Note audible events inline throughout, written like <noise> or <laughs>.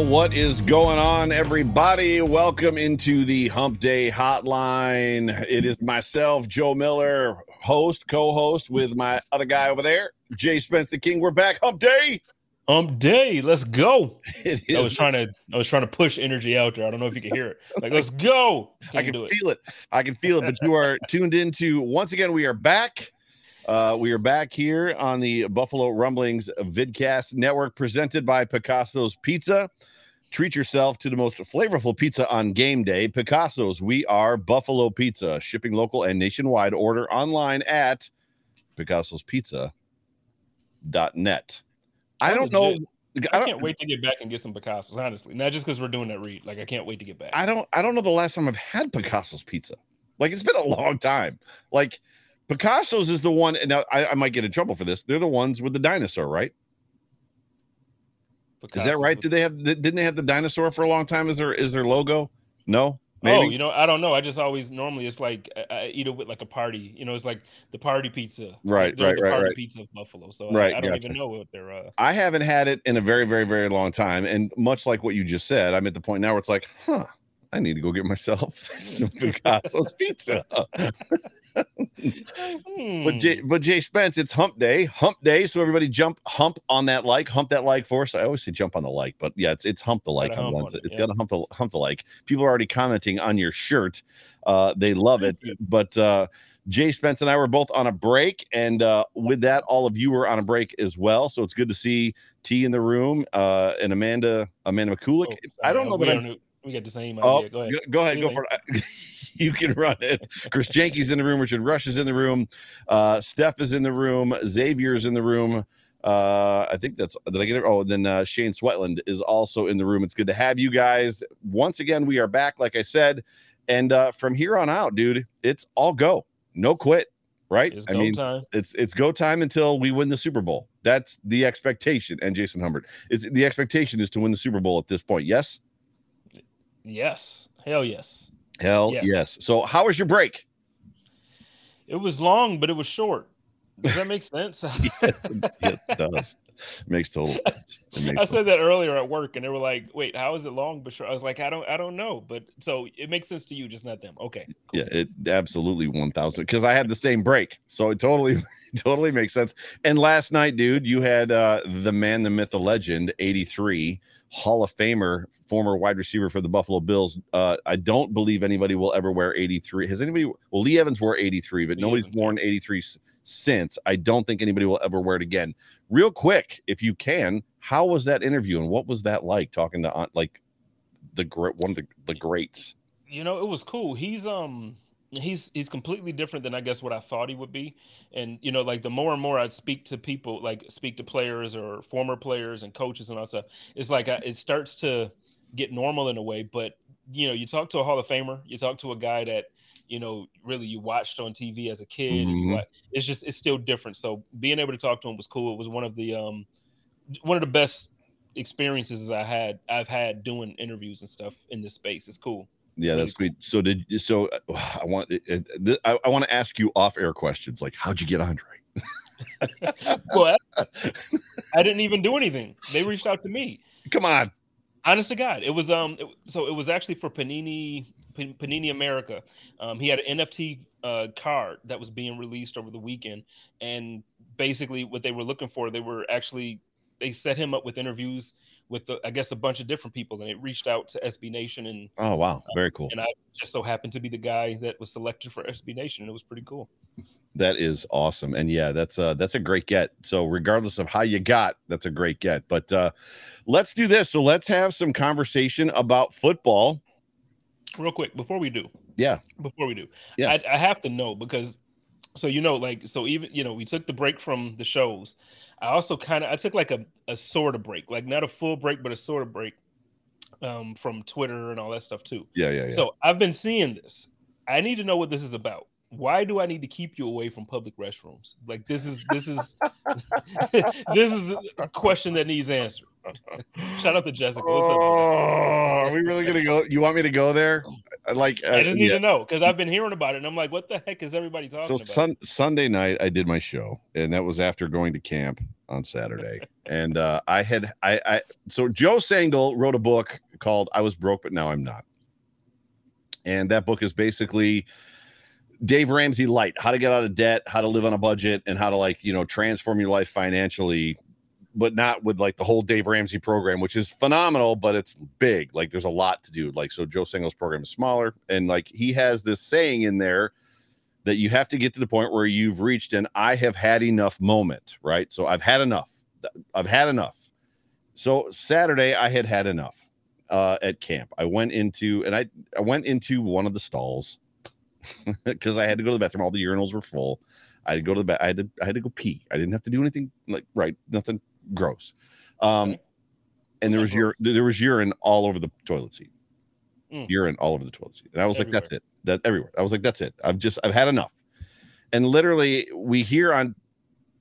Well, what is going on, everybody? Welcome into the Hump Day Hotline. It is myself, Joe Miller, host, co-host with my other guy over there, Jay Spencer King. We're back, Hump Day. Hump Day, let's go. <laughs> I was trying to, I was trying to push energy out there. I don't know if you can hear it. Like, let's go. I can do it. feel it. I can feel it. But you are tuned into once again. We are back. Uh, we are back here on the Buffalo Rumblings Vidcast Network, presented by Picasso's Pizza. Treat yourself to the most flavorful pizza on game day. Picasso's. We are Buffalo Pizza, shipping local and nationwide. Order online at picassospizza.net. I don't know. I I can't wait to get back and get some Picassos. Honestly, not just because we're doing that read. Like, I can't wait to get back. I don't I don't know the last time I've had Picasso's pizza. Like it's been a <laughs> long time. Like Picasso's is the one, and now I, I might get in trouble for this. They're the ones with the dinosaur, right? Is that right? Did they have didn't they have the dinosaur for a long time Is their is their logo? No? Oh, you know, I don't know. I just always normally it's like I, I eat it with like a party. You know, it's like the party pizza. Right, They're right, the right, party right. pizza of Buffalo. So Right, I, I don't gotcha. even know what they're. Uh, I haven't had it in a very, very, very long time. And much like what you just said, I'm at the point now where it's like, huh, I need to go get myself <laughs> some <laughs> Picasso's pizza. But Jay, hmm. but Jay Spence, it's hump day, hump day. So everybody jump, hump on that like, hump that like for us. I always say jump on the like, but yeah, it's it's hump the like Gotta on one on it, It's yeah. got to hump the hump the like. People are already commenting on your shirt. Uh, they love it. But uh, Jay Spence and I were both on a break, and uh, with that, all of you were on a break as well. So it's good to see T in the room uh, and Amanda Amanda McCulloch. Oh, I don't know that know- We got the same Oh, idea. Go ahead. go, go ahead, go for it. <laughs> you can run it. Chris Jenke's in the room. Richard Rush is in the room. Uh, Steph is in the room. Xavier's in the room. Uh, I think that's did I get it? Oh, then uh, Shane Sweatland is also in the room. It's good to have you guys once again. We are back, like I said, and uh, from here on out, dude, it's all go, no quit. Right? It's I mean, time. it's it's go time until we win the Super Bowl. That's the expectation. And Jason Humbert, it's the expectation is to win the Super Bowl at this point. Yes. Yes. Hell yes. Hell yes. Yes. So, how was your break? It was long, but it was short. Does that make sense? <laughs> yes, it does. Makes total <laughs> sense. Makes I said that earlier at work, and they were like, "Wait, how is it long but short?" I was like, "I don't, I don't know." But so it makes sense to you, just not them. Okay. yeah, it absolutely one thousand because I had the same break, so it totally, <laughs> totally makes sense. And last night, dude, you had uh the man, the myth, the legend, eighty three Hall of Famer, former wide receiver for the Buffalo Bills. Uh, I don't believe anybody will ever wear eighty three. Has anybody? Well, Lee Evans wore eighty three, but Lee nobody's Evans, worn eighty three since. I don't think anybody will ever wear it again. Real quick, if you can, how was that interview and what was that like talking to uh, like the great one of the, the greats? You know, it was cool. He's um he's he's completely different than I guess what I thought he would be. And you know, like the more and more I'd speak to people, like speak to players or former players and coaches and all that stuff, it's like I, it starts to get normal in a way. But you know, you talk to a Hall of Famer, you talk to a guy that you know really you watched on TV as a kid, and you Mhm. wa- it's just it's still different. So being able to talk to him was cool. It was one of the um one of the best experiences I had I've had doing interviews and stuff in this space. It's cool. Yeah, that's sweet. So did you- so? uh, <sighs> I want it- th- I, I want to ask you off air questions like how'd you get Andre? <laughs> Well, I, I didn't even do anything. They reached out to me. Come on. Honest to God, it was um. it- so it was actually for Panini Panini America. Um, he had an NFT uh, card that was being released over the weekend, and basically what they were looking for, they were actually they set him up with interviews with the, I guess a bunch of different people, and it reached out to SB Nation, and Oh wow, very cool. and I just so happened to be the guy that was selected for SB Nation, and it was pretty cool. That is awesome. And yeah, that's uh that's a great get. So regardless of how you got, that's a great get. But uh let's do this. So let's have some conversation about football. Real quick before we do, Yeah. before we do Yeah. I, I have to know because so you know like so even you know we took the break from the shows. I also kind of i took like a, a sort of break like not a full break but a sort of break um from twitter and all that stuff too. Yeah, yeah, yeah. so i've been seeing this. I need to know what this is about why do i need to keep you away from public restrooms like this is this is <laughs> <laughs> this is a question that needs answered shout out to jessica What's up, oh, Jessica? are we really gonna go? You want me to go there? I Like i uh, just need yeah. to know because i've been hearing about it and i'm like what the heck is everybody talking so about sun, sunday night i did my show and that was after going to camp on Saturday, <laughs> and uh, I had I, I so Joe Sangl wrote a book called "I Was Broke but Now I'm Not," and that book is basically Dave Ramsey light: how to get out of debt, how to live on a budget, and how to like you know transform your life financially, but not with like the whole Dave Ramsey program, which is phenomenal, but it's big. Like there's a lot to do. Like so, Joe Sangl's program is smaller, and like he has this saying in there that you have to get to the point where you've reached an I have had enough moment, right? So I've had enough. I've had enough. So Saturday I had had enough uh, at camp. I went into and I I went into one of the stalls <laughs> because I had to go to the bathroom. All the urinals were full. I had to go to the bath. I had to I had to go pee. I didn't have to do anything like right, nothing gross. Um, and there was urine. There was urine all over the toilet seat. Mm. Urine all over the toilet seat, and I was like, "That's it. That everywhere." I was like, "That's it. I've just I've had enough." And literally, we hear on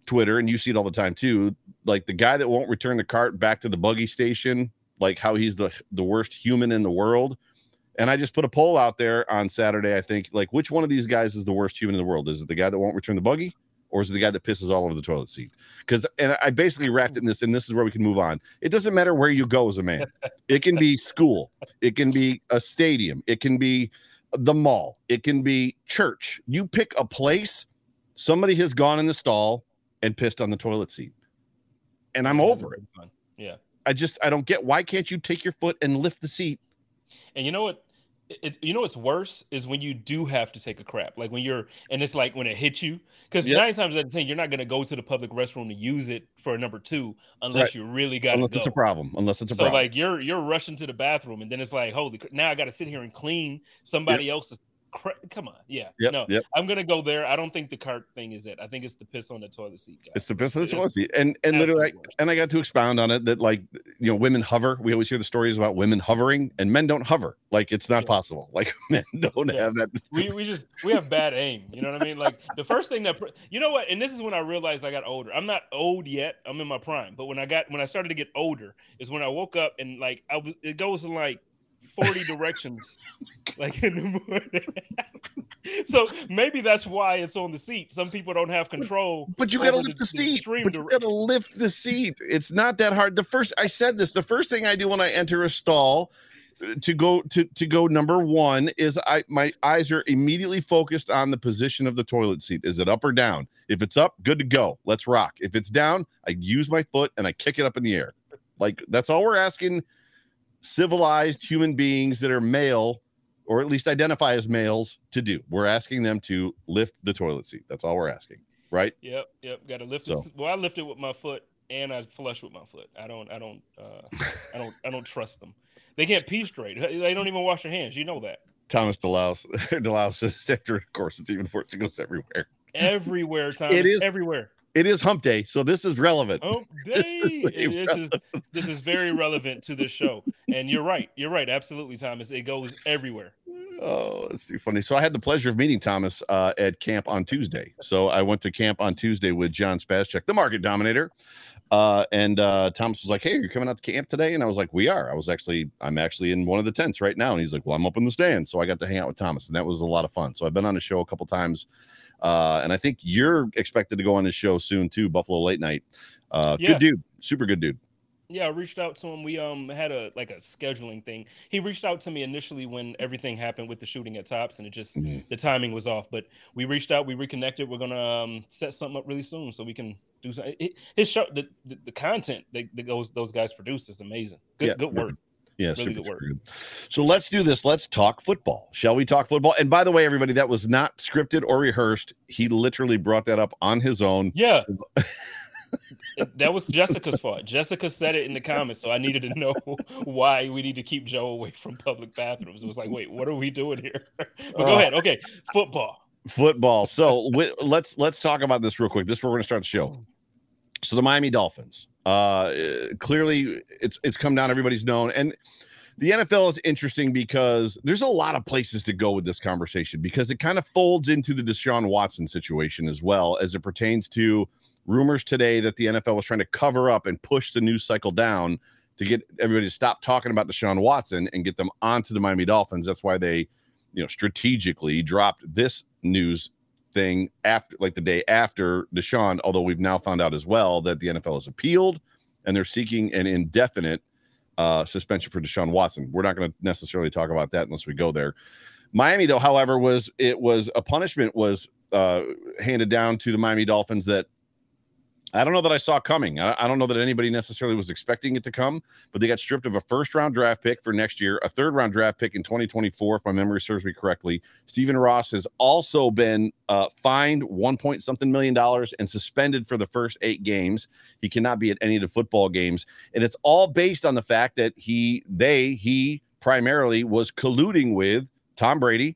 Twitter, and you see it all the time too. Like the guy that won't return the cart back to the buggy station, like how he's the the worst human in the world. And I just put a poll out there on Saturday. I think like which one of these guys is the worst human in the world? Is it the guy that won't return the buggy, or is it the guy that pisses all over the toilet seat? Because and I basically wrapped it in this, and this is where we can move on. It doesn't matter where you go as a man. It can be school, it can be a stadium, it can be the mall, it can be church. You pick a place. Somebody has gone in the stall and pissed on the toilet seat, and I'm over it. Yeah. I just I don't get why can't you take your foot and lift the seat? And you know what? It, you know what's worse is when you do have to take a crap, like when you're, and it's like when it hits you, because Yep. nine times out of ten you're not going to go to the public restroom to use it for a number two unless Right. you really got Unless go. it's a problem. Unless it's a so problem. like you're you're rushing to the bathroom, and then it's like, holy, now I got to sit here and clean somebody else's. Cra- Come on, yeah, Yep, no, yep. I'm gonna go there. I don't think the cart thing is it. I think it's the piss on the toilet seat guy. It's the piss on the It's toilet seat. And and literally, worst. and I got to expound on it that like you know women hover. We always hear the stories about women hovering, and men don't hover. Like it's not Yeah. possible. <laughs> Like men don't Yeah. have that. we, we just we have bad aim you know what i mean like the first thing that you know what and this is when i realized i got older i'm not old yet i'm in my prime but when i got when i started to get older is when i woke up and like i was it goes like 40 <laughs> directions like in the morning <laughs> so maybe that's why it's on the seat some people don't have control But you got to lift the, seat. extreme But you got to lift the seat. It's not that hard. The first I said this. The first thing I do when I enter a stall uh, to go to to go number one is I my eyes are immediately focused on the position of the toilet seat. Is it up or down? If it's up, good to go. Let's rock. If it's down, I use my foot and I kick it up in the air. Like that's all we're asking civilized human beings that are male or at least identify as males to do. We're asking them to lift the toilet seat. That's all we're asking, right? Yep, yep. Got to lift So- it. Well, I lift it with my foot and I flush with my foot. I don't, I don't, uh, I don't, I don't trust them. They can't pee straight. They don't even wash their hands. You know that. Thomas DeLaus. <laughs> DeLaus says after of course it's even worse. It goes everywhere. Everywhere, Thomas. It is- everywhere. It is hump day, so this is relevant. This day. is It- this is this is very relevant to this show. And you're right. You're right. Absolutely, Thomas. It goes everywhere. Oh, that's too funny. So I had the pleasure of meeting Thomas uh, at camp on Tuesday. So I went to camp on Tuesday with John Spascheck, the market dominator. Uh, and uh, Thomas was like, "Hey, you're coming out to camp today?" And I was like, "We are." I was actually, I'm actually in one of the tents right now. And he's like, "Well, I'm up in the stand." So I got to hang out with Thomas, and that was a lot of fun. So I've been on the show a couple times, uh, and I think you're expected to go on his show soon too, Buffalo Late Night. Uh, Yeah. Good dude, super good dude. Yeah, I reached out to him. We um had a like a scheduling thing. He reached out to me initially when everything happened with the shooting at Tops, and it just Mhm. the timing was off. But we reached out, we reconnected. We're gonna um, set something up really soon so we can do something. His show, the, the, the content that, that those those guys produce is amazing. Good Yeah, good work. Yeah, Really super, good work. super good. So let's do this. Let's talk football. Shall we talk football? And by the way, everybody, that was not scripted or rehearsed. He literally brought that up on his own. Yeah. <laughs> That was Jessica's fault. Jessica said it in the comments, so I needed to know <laughs> why we need to keep Joe away from public bathrooms. It was like, wait, what are we doing here? <laughs> but go Uh, ahead. Okay, football. Football. So wi- let's let's talk about this real quick. This is where we're going to start the show. So the Miami Dolphins. Uh, clearly, it's it's come down. Everybody's known, and the NFL is interesting because there's a lot of places to go with this conversation because it kind of folds into the Deshaun Watson situation as well as it pertains to rumors today that the NFL was trying to cover up and push the news cycle down to get everybody to stop talking about Deshaun Watson and get them onto the Miami Dolphins. That's why they, you know, strategically dropped this news thing after, like the day after Deshaun. Although we've now found out as well that the NFL has appealed and they're seeking an indefinite uh, suspension for Deshaun Watson. We're not going to necessarily talk about that unless we go there. Miami, though, however, was it was a punishment was uh, handed down to the Miami Dolphins that I don't know that I saw coming. I, I, don't know that anybody necessarily was expecting it to come, but they got stripped of a first round draft pick for next year, a third round draft pick in 2024, if my memory serves me correctly. Stephen Ross has also been uh, fined one point something million dollars and suspended for the first eight games. He cannot be at any of the football games. And it's all based on the fact that he, they, he primarily was colluding with Tom Brady,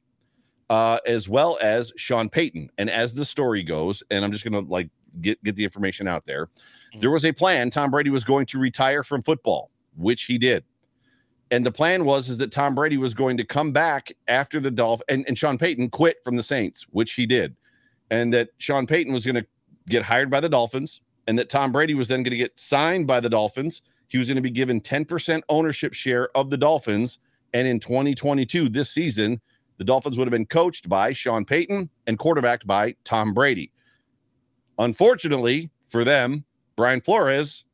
uh, as well as Sean Payton. And as the story goes, and I'm just going to like get get the information out there. Mm-hmm. There was a plan. Tom Brady was going to retire from football, which he did. And the plan was is that Tom Brady was going to come back after the Dolphins and, and Sean Payton quit from the Saints, which he did. And that Sean Payton was going to get hired by the Dolphins and that Tom Brady was then going to get signed by the Dolphins. He was going to be given 10% ownership share of the Dolphins. And in 2022, this season, the Dolphins would have been coached by Sean Payton and quarterbacked by Tom Brady. Unfortunately for them, Brian Flores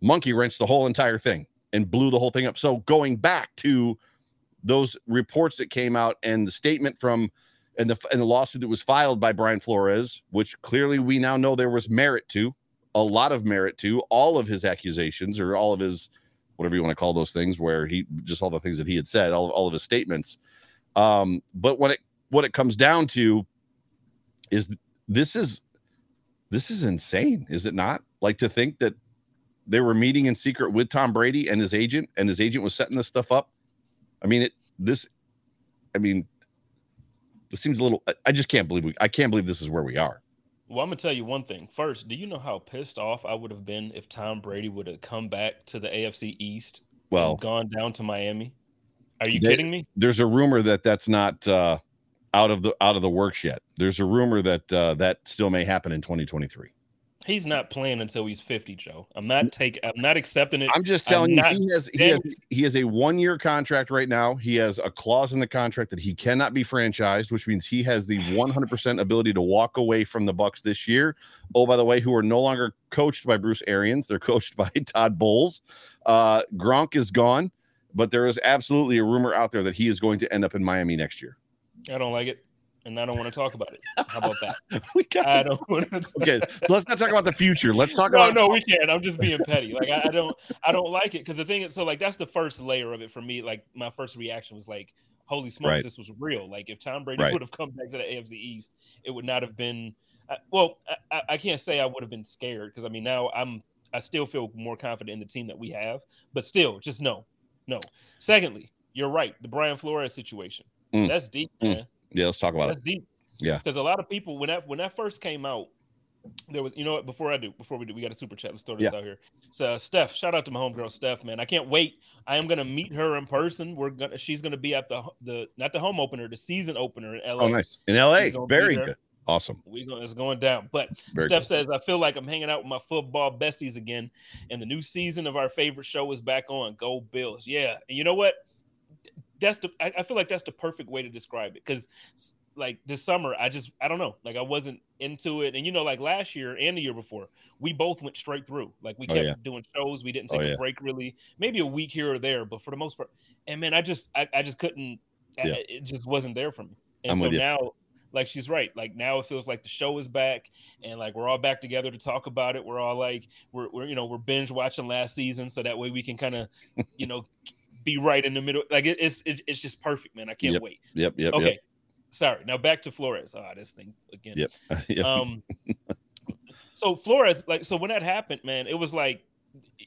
monkey wrenched the whole entire thing and blew the whole thing up. So going back to those reports that came out and the statement from and the and the lawsuit that was filed by Brian Flores, which clearly we now know there was merit to, a lot of merit to all of his accusations or all of his whatever you want to call those things, where he just all the things that he had said, all, all of his statements. Um, but when it what it comes down to is this is this is insane, is it not? Like to think that they were meeting in secret with Tom Brady and his agent, and his agent was setting this stuff up. I mean, it this, I mean, this seems a little. I just can't believe we. I can't believe this is where we are. Well, I'm gonna tell you one thing. First, do you know how pissed off I would have been if Tom Brady would have come back to the AFC East? Well, gone down to Miami. Are you they, kidding me? There's a rumor that that's not. uh out of the out of the works yet. There's a rumor that uh, that still may happen in 2023. He's not playing until he's 50, Joe. I'm not taking. I'm not accepting it. I'm just telling I'm you, he has he has he has a one year contract right now. He has a clause in the contract that he cannot be franchised, which means he has the 100 percent ability to walk away from the Bucs this year. Oh, by the way, who are no longer coached by Bruce Arians? They're <laughs> coached by Todd Bowles. Uh, Gronk is gone, but there is absolutely a rumor out there that he is going to end up in Miami next year. I don't like it, and I don't want to talk about it. How about that? <laughs> we got. I don't want to. okay, let's not talk about the future. Let's talk no, about. No, we can't. I'm just being petty. Like I, I don't, I don't like it because the thing is, so like that's the first layer of it for me. Like my first reaction was like, "Holy smokes, right. this was real!" Like if Tom Brady right. would have come back to the AFC East, it would not have been. Uh, well, I, I can't say I would have been scared because I mean now I'm. I still feel more confident in the team that we have, but still, just no, no. Secondly, you're right. The Brian Flores situation. Mm. That's deep, mm. man. Yeah, let's talk about That's it. deep. Yeah, because a lot of people when that when that first came out, there was you know what before I do before we do we got a super chat. Let's throw this yeah. out here. So Steph, shout out to my homegirl Steph, man. I can't wait. I am gonna meet her in person. We're gonna she's gonna be at the the not the home opener, the season opener in LA. Oh, nice in LA. Very good. Awesome. We going it's going down. But Very Steph good. says, I feel like I'm hanging out with my football besties again. And the new season of our favorite show is back on. Go Bills. Yeah. And you know what? That's the I, I feel like that's the perfect way to describe it. Because like this summer, I just I don't know, like I wasn't into it. And you know, like last year and the year before, we both went straight through. Like we oh, kept oh, yeah. doing shows. We didn't oh, take oh, yeah. a break really, maybe a week here or there, but for the most part, and man, I just I, I just couldn't. Yeah. I, it just wasn't there for me. And I'm so now, like she's right. Like now it feels like the show is back, and like we're all back together to talk about it. We're all like we're, we're you know we're binge watching last season, so that way we can kind of you know be right in the middle. Like it, it's it, it's just perfect, man. I can't yep. wait. Yep. Yep. Okay. Yep. Sorry. Now back to Flores. Ah, oh, this thing again. Yep. <laughs> yep. Um. so Flores, like, so when that happened, man, it was like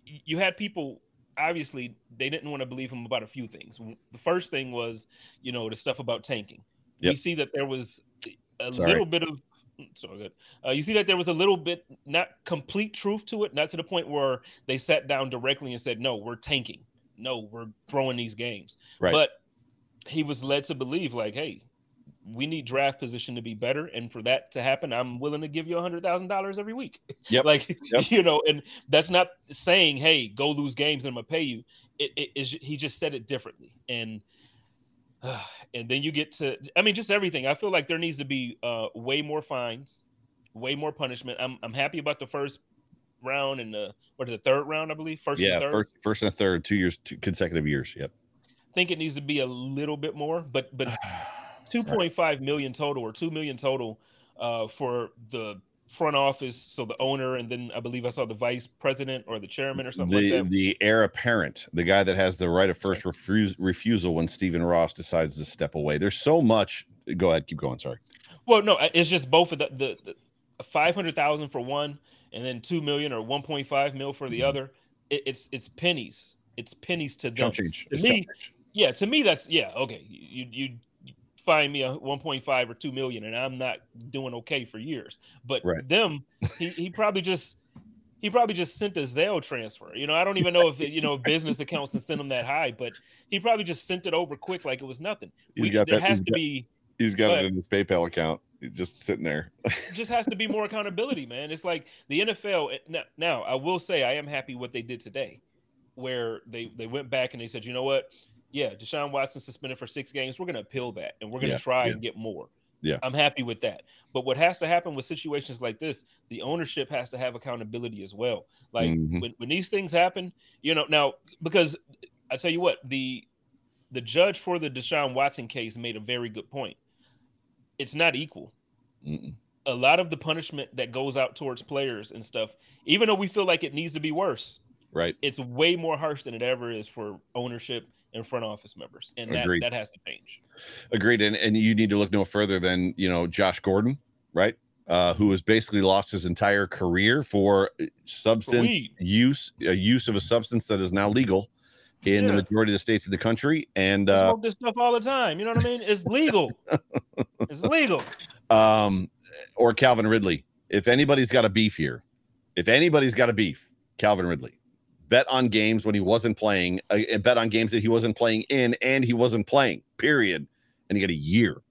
you had people. Obviously, they didn't want to believe him about a few things. The first thing was, you know, the stuff about tanking. Yep. We see that there was a Sorry. little bit of so good. Uh, you see that there was a little bit not complete truth to it, not to the point where they sat down directly and said, "No, we're tanking. No, we're throwing these games." Right. But he was led to believe, like, "Hey, we need draft position to be better, and for that to happen, I'm willing to give you a hundred thousand dollars every week." Yep. <laughs> like yep. <laughs> you know, and that's not saying, "Hey, go lose games and I'm gonna pay you." It, it is he just said it differently, and <sighs> and then you get to I mean just everything. I feel like there needs to be uh way more fines, way more punishment. I'm I'm happy about the first round and the what is the third round, I believe. First yeah, first first and third, two years, two consecutive years. Yep. I think it needs to be a little bit more, but but <sighs> 2.5 right. million total or 2 million total uh for the front office, so the owner, and then I believe I saw the vice president or the chairman or something the, like that. The heir apparent, the guy that has the right of first refuse, refusal when Stephen Ross decides to step away. There's so much. Go ahead, keep going. Sorry. Well, no, it's just both of the the, the five hundred thousand for one, and then two million or one point five mil for the mm-hmm. other. It, it's it's pennies. It's pennies to them. Change. To me, yeah. To me, that's yeah. Okay, you you find me a 1.5 or 2 million and I'm not doing okay for years. But right. them, he, he probably just he probably just sent a Zelle transfer. You know, I don't even know if you know business accounts to send them that high, but he probably just sent it over quick like it was nothing. We, there that, has to got, be he's got it in his PayPal account. Just sitting there. just has to be more accountability, man. It's like the NFL. Eh, now, now, I will say I am happy what they did today, where they they went back and they said, you know what, yeah, Deshaun Watson suspended for six games. We're going to appeal that and we're going to yeah, try yeah. and get more. Yeah. I'm happy with that. But what has to happen with situations like this, the ownership has to have accountability as well. Like mm-hmm. when, when these things happen, you know, now because I tell you what, the the judge for the Deshaun Watson case made a very good point. It's not equal. Mm-mm. A lot of the punishment that goes out towards players and stuff, even though we feel like it needs to be worse, right? It's way more harsh than it ever is for ownership and front office members, and that Agreed. that has to change. Agreed, and and you need to look no further than you know Josh Gordon, right? Uh, who has basically lost his entire career for uh, substance for use, a use of a substance that is now legal in yeah. the majority of the states of the country. And uh, smoke this stuff all the time. You know what I mean? It's <laughs> legal. it's legal. Um, or Calvin Ridley. If anybody's got a beef here, if anybody's got a beef, Calvin Ridley bet on games when he wasn't playing, uh, bet on games that he wasn't playing in, and he wasn't playing. Period. And he got a year.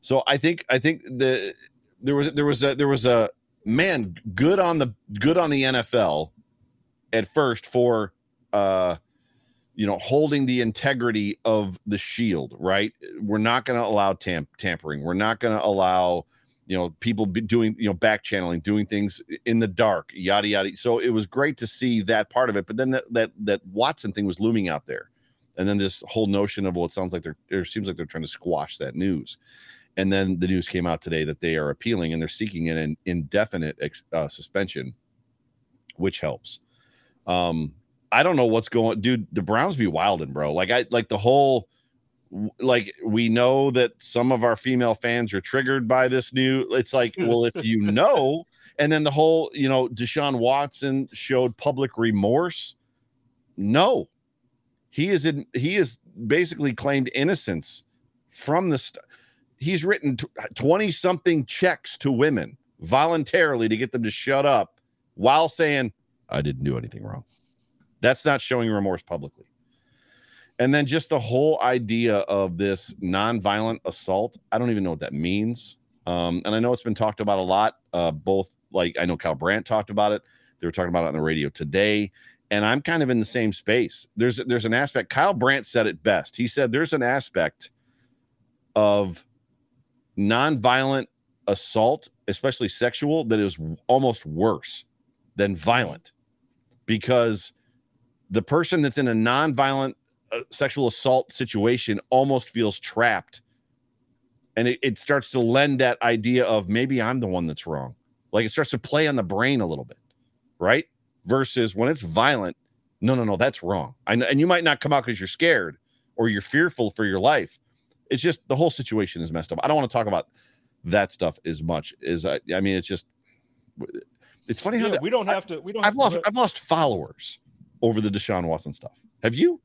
So I think I think the there was there was a there was a man good on the good on the NFL at first for uh you know holding the integrity of the shield right? We're not going to allow tam- tampering. We're not going to allow you know people doing you know back channeling doing things in the dark yada yada. So it was great to see that part of it but then that that, that watson thing was looming out there. And then this whole notion of well it sounds like they're it seems like they're trying to squash that news. And then the news came out today that they are appealing and they're seeking an indefinite uh, suspension which helps. Um i don't know what's going dude the browns be wilding bro. Like i like the whole like we know that some of our female fans are triggered by this new it's like <laughs> well if you know and then the whole you know deshaun watson showed public remorse no. He is in he is basically claimed innocence from the st- he's written uh, 20 something checks to women voluntarily to get them to shut up while saying i didn't do anything wrong that's not showing remorse publicly and then just the whole idea of this nonviolent assault, I don't even know what that means. Um, and I know it's been talked about a lot. Uh, both like I know Kyle Brandt talked about it. They were talking about it on the radio today. And I'm kind of in the same space. There's there's an aspect. Kyle Brandt said it best. He said there's an aspect of nonviolent assault, especially sexual, that is almost worse than violent because the person that's in a nonviolent a sexual assault situation almost feels trapped. And it, it starts to lend that idea of maybe i'm the one that's wrong. Like it starts to play on the brain a little bit right? Versus when it's violent no no no that's wrong. I, and you might not come out because you're scared or you're fearful for your life. It's just the whole situation is messed up. I don't want to talk about that stuff as much as i, I mean it's just it's funny how yeah, we don't have to we don't i've lost i've lost followers over the deshaun watson stuff have you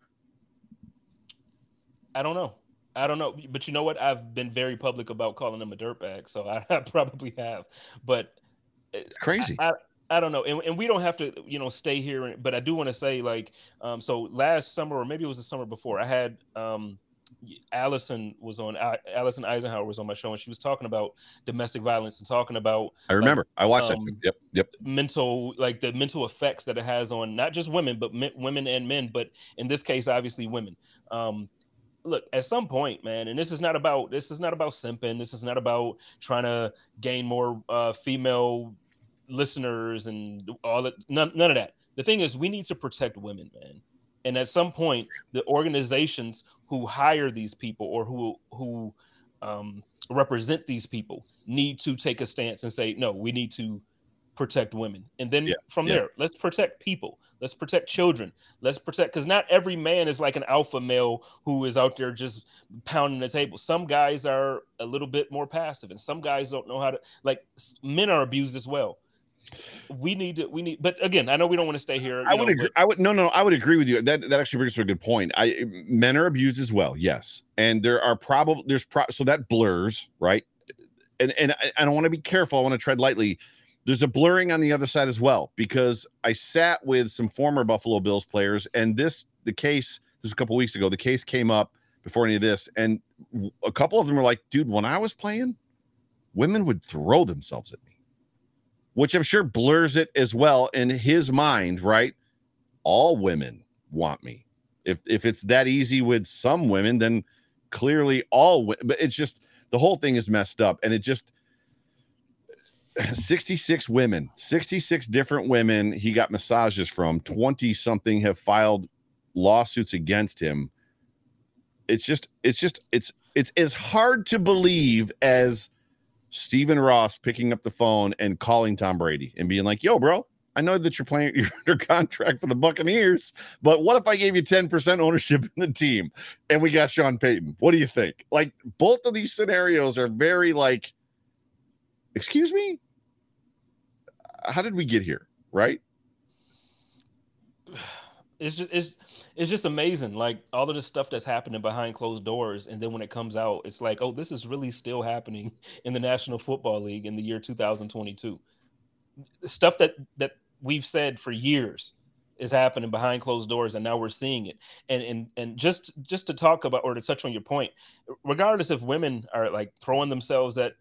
I don't know. I don't know, but you know what? I've been very public about calling him a dirtbag, so I, <laughs> I, probably have. But eh, it's crazy. I, I, I don't know, and, and, we don't have to, you know, stay here. But I do want to say, like, um, so last summer, or maybe it was the summer before, I had um, Allison was on Allison Eisenhower was on my show, and she was talking about domestic violence and talking about. I remember. Like, I watched um, that. Too. Yep. Yep. Mental, like the mental effects that it has on not just women, but men, women and men. But in this case, obviously women. Um, look at some point, man, and this is not about this is not about simping. This is not about trying to gain more uh, female listeners and all that. None, none of that. The thing is, we need to protect women, man. And at some point, the organizations who hire these people or who who um, represent these people need to take a stance and say, no, we need to protect women. And then yeah, from yeah. there, let's protect people. Let's protect children. Let's protect because not every man is like an alpha male who is out there just pounding the table. Some guys are a little bit more passive, and some guys don't know how to like men are abused as well. We need to we need but again, I know we don't want to stay here. I would know, agree. I would no no, I would agree with you. That that actually brings up a good point. I men are abused as well, yes. And there are probably there's pro, so that blurs, right? And and I, I don't want to be careful. I want to tread lightly there's a blurring on the other side as well because I sat with some former Buffalo Bills players, and this the case this was a couple weeks ago. The case came up before any of this, and a couple of them were like, "Dude, when I was playing, women would throw themselves at me," which I'm sure blurs it as well in his mind. Right? All women want me. If if it's that easy with some women, then clearly all. But it's just the whole thing is messed up, and it just <sighs> 66 women, 66 different women he got massages from, 20 something have filed lawsuits against him. It's just, it's just, it's, it's as hard to believe as Stephen Ross picking up the phone and calling Tom Brady and being like, yo, bro, I know that you're playing, you're under contract for the Buccaneers, but what if I gave you 10% ownership in the team and we got Sean Payton? What do you think? Like, both of these scenarios are very like, excuse me? how did we get here? Right? It's just it's it's just amazing, like all of the stuff that's happening behind closed doors, and then when it comes out, it's like, oh, this is really still happening <laughs> in the National Football League in the year 2022. Stuff that that we've said for years is happening behind closed doors and now we're seeing it and and and just just to talk about or to touch on your point regardless if women are like throwing themselves at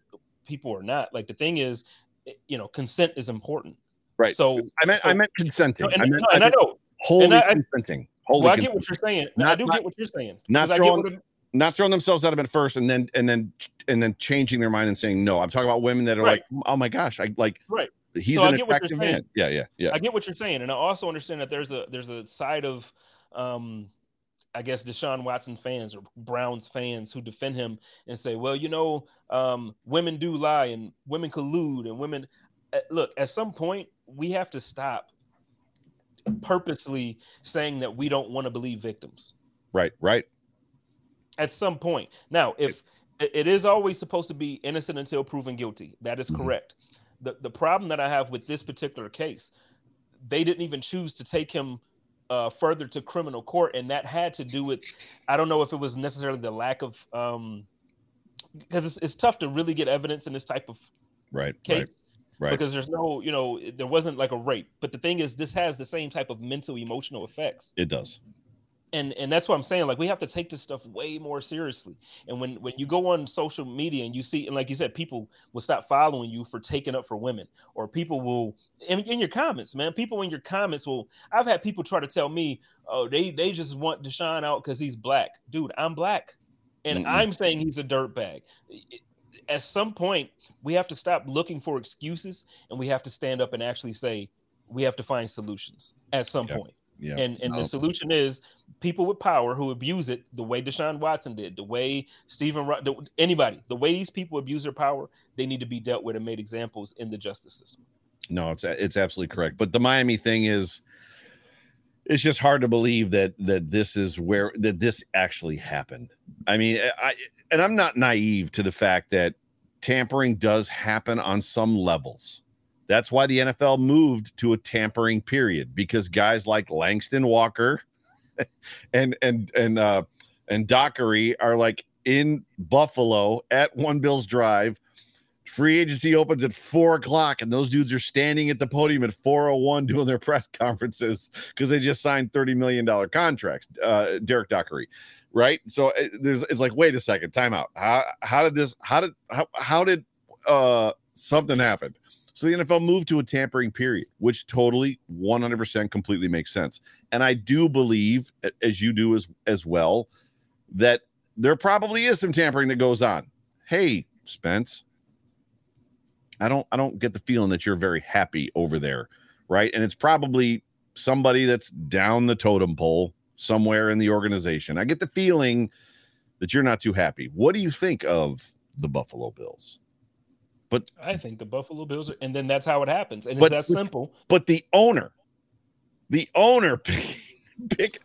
people or not like the thing is Eh, you know, consent is important. Right. So I meant so, I meant consenting. and, I, meant, and I, know wholly I, consenting. Wholly well, I get what you're saying. Not, I do not, get what you're saying. Not throwing, not throwing themselves out of it first and then and then and then changing their mind and saying no. I'm talking about women that are right. like, oh my gosh, I like right. He's so an attractive man. Yeah, yeah, yeah. I get what you're saying, and I also understand that there's a there's a side of um I guess Deshaun Watson fans or Browns fans who defend him and say, well, you know, um, women do lie and women collude and women uh, look. At some point, we have to stop purposely saying that we don't want to believe victims. Right. Right. At some point, now if it is always supposed to be innocent until proven guilty, that is mm-hmm. correct. The the problem that I have with this particular case, they didn't even choose to take him uh, further to criminal court, and that had to do with I don't know if it was necessarily the lack of um because it's, it's tough to really get evidence in this type of right case. Right. Right. Because there's no, you know, there wasn't like a rape. But the thing is, this has the same type of mental, emotional effects. It does and and that's what I'm saying. Like we have to take this stuff way more seriously. And when when you go on social media and you see, and like you said, people will stop following you for taking up for women, or people will in, in your comments, man. People in your comments will. I've had people try to tell me, oh, they they just want Deshaun out because he's black, dude. I'm black, and mm I'm saying he's a dirtbag. At some point, we have to stop looking for excuses, and we have to stand up and actually say we have to find solutions at some point. Yeah. And and no. the solution is people with power who abuse it the way Deshaun Watson did, the way Stephen, the, anybody, the way these people abuse their power, they need to be dealt with and made examples in the justice system. No, it's it's absolutely correct. But the Miami thing is, it's just hard to believe that that this is where that this actually happened. I mean, I and I'm not naive to the fact that tampering does happen on some levels. That's why the NFL moved to a tampering period because guys like Langston Walker <laughs> and and and uh and Dockery are like in Buffalo at One Bills Drive. Free agency opens at four o'clock, and those dudes are standing at the podium at 401 <laughs> doing their press conferences because they just signed $30 million contracts. Uh, Derrick Dockery, right? So it, uh, there's it's like, wait a second, timeout. How how did this how did how, how did uh something happen? So the NFL moved to a tampering period, which totally 100% completely makes sense. And I do believe, as you do as, as well, that there probably is some tampering that goes on. Hey, Spence, I don't I don't get the feeling that you're very happy over there, right? And it's probably somebody that's down the totem pole somewhere in the organization. I get the feeling that you're not too happy. What do you think of the Buffalo Bills? But I think the Buffalo Bills, are, and then that's how it happens, and But- it's that simple. but the owner, the owner <laughs> pick, pick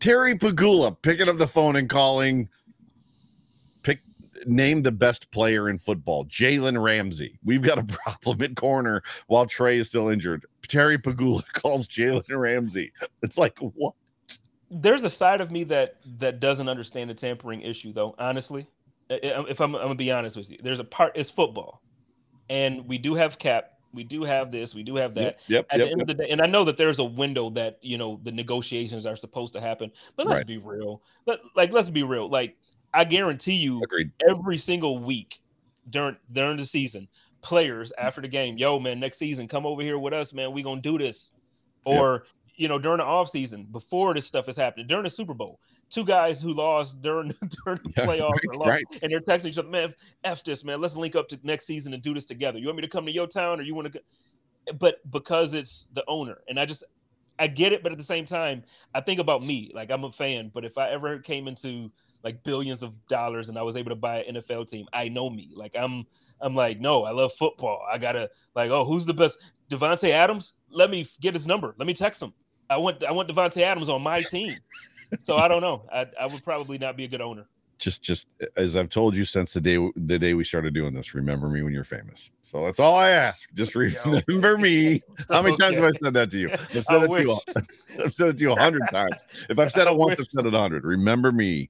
Terry Pegula picking up the phone and calling name the best player in football, Jalen Ramsey. We've got a <laughs> problem at corner while Trey is still injured. Terry Pegula <laughs> calls Jalen Ramsey. It's like what? There's a side of me that that doesn't understand the tampering issue, though. Honestly, if I'm, I'm gonna be honest with you, there's a part. It's football, and we do have cap. We do have this. We do have that. Yep, yep, At yep, the end of the day, and I know that there's a window that you know the negotiations are supposed to happen. But let's Right. be real. Let, like, let's be real. Like, I guarantee you, Agreed. every single week during during the season, players after the game, yo man, next season come over here with us, man. We gonna do this. Yep. Or you know, during the off season, before this stuff is happening, during the Super Bowl, two guys who lost during <laughs> during the Yeah, playoffs right. and they're texting each other, man, f this, man. Let's link up to next season and do this together. You want me to come to your town, or you want to? But because it's the owner, and I just I get it, but at the same time, I think about me. Like I'm a fan, but if I ever came into like billions of dollars and I was able to buy an NFL team, I know me. Like I'm I'm like, no, I love football. I gotta like, oh, who's the best? Davante Adams? Let me get his number. Let me text him. I want I want Davante Adams on my team. so I don't know. I, I would probably not be a good owner. Just just as I've told you since the day the day we started doing this, remember me when you're famous. So that's all I ask. Just remember me. <laughs> How many times have I said that to you? I've said it to you. <laughs> I've said it to you a hundred times. If I've <laughs> said it once. I've said it a hundred. Remember me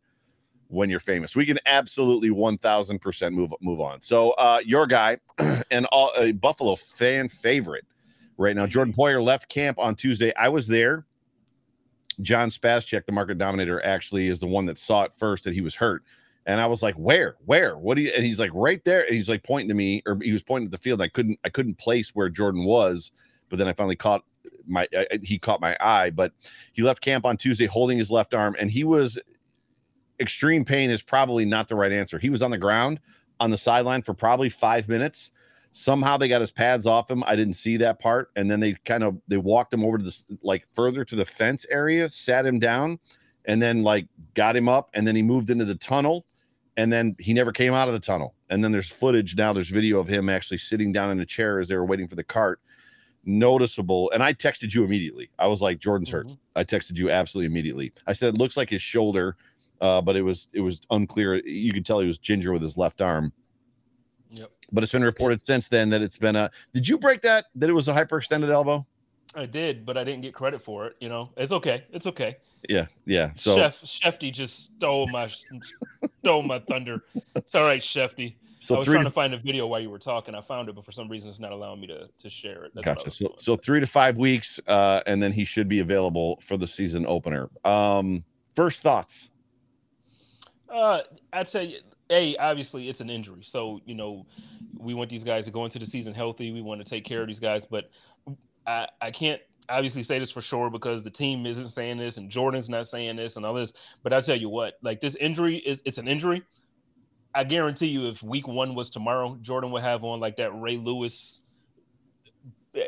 when you're famous. We can absolutely one thousand percent move move on. So uh your guy <clears throat> and all a Buffalo fan favorite right now. Jordan Poyer left camp on Tuesday. I was there. John Spascheck, the market dominator, actually is the one that saw it first that he was hurt. And I was like, "Where? Where? What do you?" And he's like, "Right there." And he's like pointing to me, or he was pointing at the field. I couldn't, I couldn't place where Jordan was, but then I finally caught my, I, he caught my eye. But he left camp on Tuesday holding his left arm, and he was extreme pain. Is probably not the right answer. He was on the ground on the sideline for probably five minutes. Somehow they got his pads off him. I didn't see that part, and then they kind of they walked him over to this like further to the fence area, sat him down, and then like got him up, and then he moved into the tunnel, and then he never came out of the tunnel. And then there's footage now. There's video of him actually sitting down in a chair as they were waiting for the cart. Noticeable, and I texted you immediately. I was like, "Jordan's hurt." Mhm. I texted you absolutely immediately. I said, "It looks like his shoulder." Uh, but it was it was unclear. You could tell he was ginger with his left arm Yep. but it's been reported since then that it's been a did you break that that it was a hyperextended elbow I did, but I didn't get credit for it. You know, it's okay. It's okay. yeah yeah so Chef Shefty just stole my stole my thunder. It's all right, Shefty. so I was trying to, to find a video while you were talking. I found it, but for some reason, it's not allowing me to to share it. That's gotcha so doing. so three to five weeks uh and then he should be available for the season opener um first thoughts Uh, I'd say, a obviously it's an injury, so you know, we want these guys to go into the season healthy. We want to take care of these guys, but I I can't obviously say this for sure because the team isn't saying this and Jordan's not saying this and all this. But I tell you what, like this injury is it's an injury. I guarantee you, if week one was tomorrow, Jordan would have on like that Ray Lewis.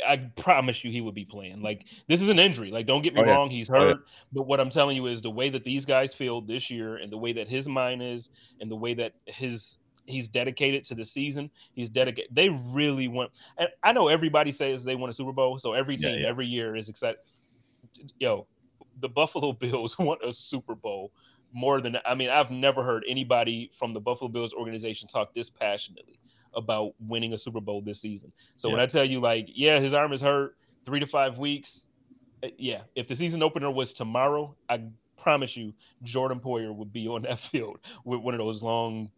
I promise you, he would be playing. Like this is an injury. Like don't get me Oh, yeah. wrong, he's Oh, yeah. hurt. But what I'm telling you is the way that these guys feel this year, and the way that his mind is, and the way that his he's dedicated to the season. He's dedicated. They really want. And I know everybody says they want a Super Bowl, so every team yeah. every year is excited. Yo, the Buffalo <laughs> Bills <laughs> want a Super Bowl more than I mean. I've never heard anybody from the Buffalo Bills organization talk this passionately about winning a Super Bowl this season. So when I tell you, like, yeah, his arm is hurt, three to five weeks. uh, Yeah, if the season opener was tomorrow, I promise you, Jordan Poyer would be on <laughs> that field with one of those long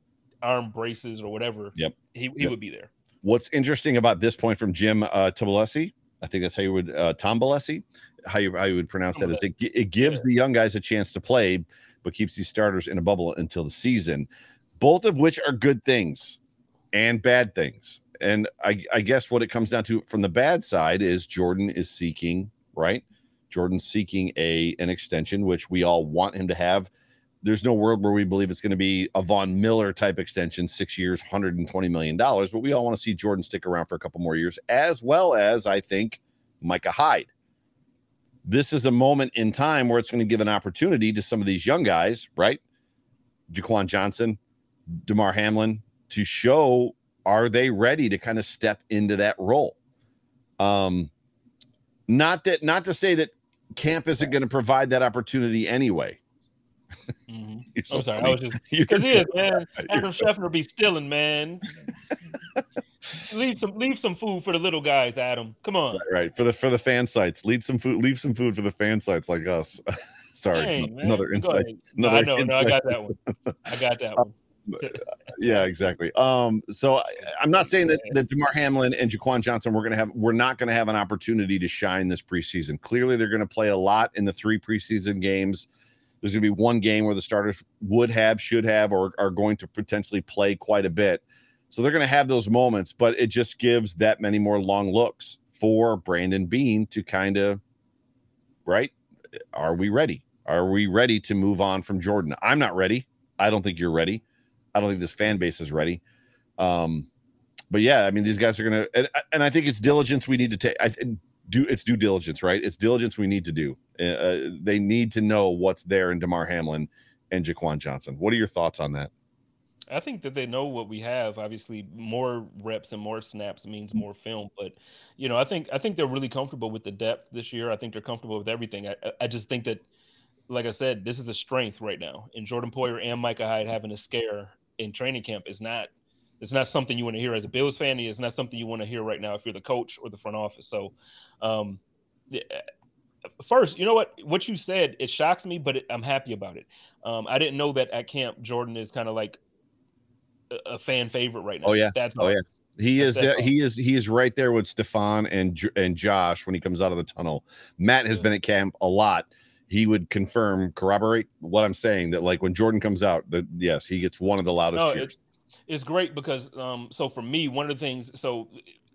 arm braces or whatever. Yep. he he Yep. would be there. what's interesting about this point from jim uh Tobolesi, i think that's how you would uh tom Bolesi, how you how you would pronounce that is it, it gives Yeah. the young guys a chance to play but keeps these starters in a bubble until the season both of which are good things and bad things. And I, I guess what it comes down to from the bad side is Jordan is seeking, right? Jordan's seeking a an extension, which we all want him to have. there's no world where we believe it's going to be a Von Miller type extension, six years, $120 million. But we all want to see Jordan stick around for a couple more years, as well as I think Micah Hyde. This is a moment in time where it's going to give an opportunity to some of these young guys, right? Jaquan Johnson, Damar Hamlin, to show are they ready to kind of step into that role? Um, not that not to say that camp isn't going to provide that opportunity anyway. Mm-hmm. <laughs> So I'm sorry, funny. I was just because he is man. <laughs> Adam Schefter be stealing, man. <laughs> leave some leave some food for the little guys, Adam. Come on. Right, right, for the for the fan sites. Leave some food. Leave some food for the fan sites like us. Sorry, Dang, another insight. Another no, I know. Insight. No, I got that one. I got that one. Yeah, exactly. Um, so I, am not saying that that Damar Hamlin and Jaquan Johnson we're gonna have we're not gonna have an opportunity to shine this preseason. Clearly, they're gonna play a lot in the three preseason games. There's gonna be one game where the starters would have, should have, or are going to potentially play quite a bit. So they're gonna have those moments, but it just gives that many more long looks for Brandon Beane to kind of right. Are we ready? Are we ready to move on from Jordan? I'm not ready. I don't think you're ready. I don't think this fan base is ready. Um, but yeah, I mean, these guys are gonna, and, and I think it's diligence we need to take. I do it's due diligence, right? It's diligence we need to do. Uh, uh, they need to know what's there in Damar Hamlin and Jaquan Johnson. What are your thoughts on that? I think that they know what we have. Obviously, more reps and more snaps means more film. But you know, I think I think they're really comfortable with the depth this year. I think they're comfortable with everything. I, I just think that, like I said, this is a strength right now. And Jordan Poyer and Micah Hyde having a scare in training camp is not it's not something you want to hear as a Bills fan. It's not something you want to hear right now if you're the coach or the front office. So, um, first, you know what? What you said it shocks me, but it, I'm happy about it. Um, I didn't know that at camp Jordan is kind of like a, a, fan favorite right now. Oh yeah, that's oh yeah. He is uh, he is he is right there with Stefon and and Josh when he comes out of the tunnel. Matt has yeah. been at camp a lot he would confirm, corroborate what I'm saying that like when Jordan comes out, that yes, he gets one of the loudest no, cheers. It's, it's great because um, so for me, one of the things so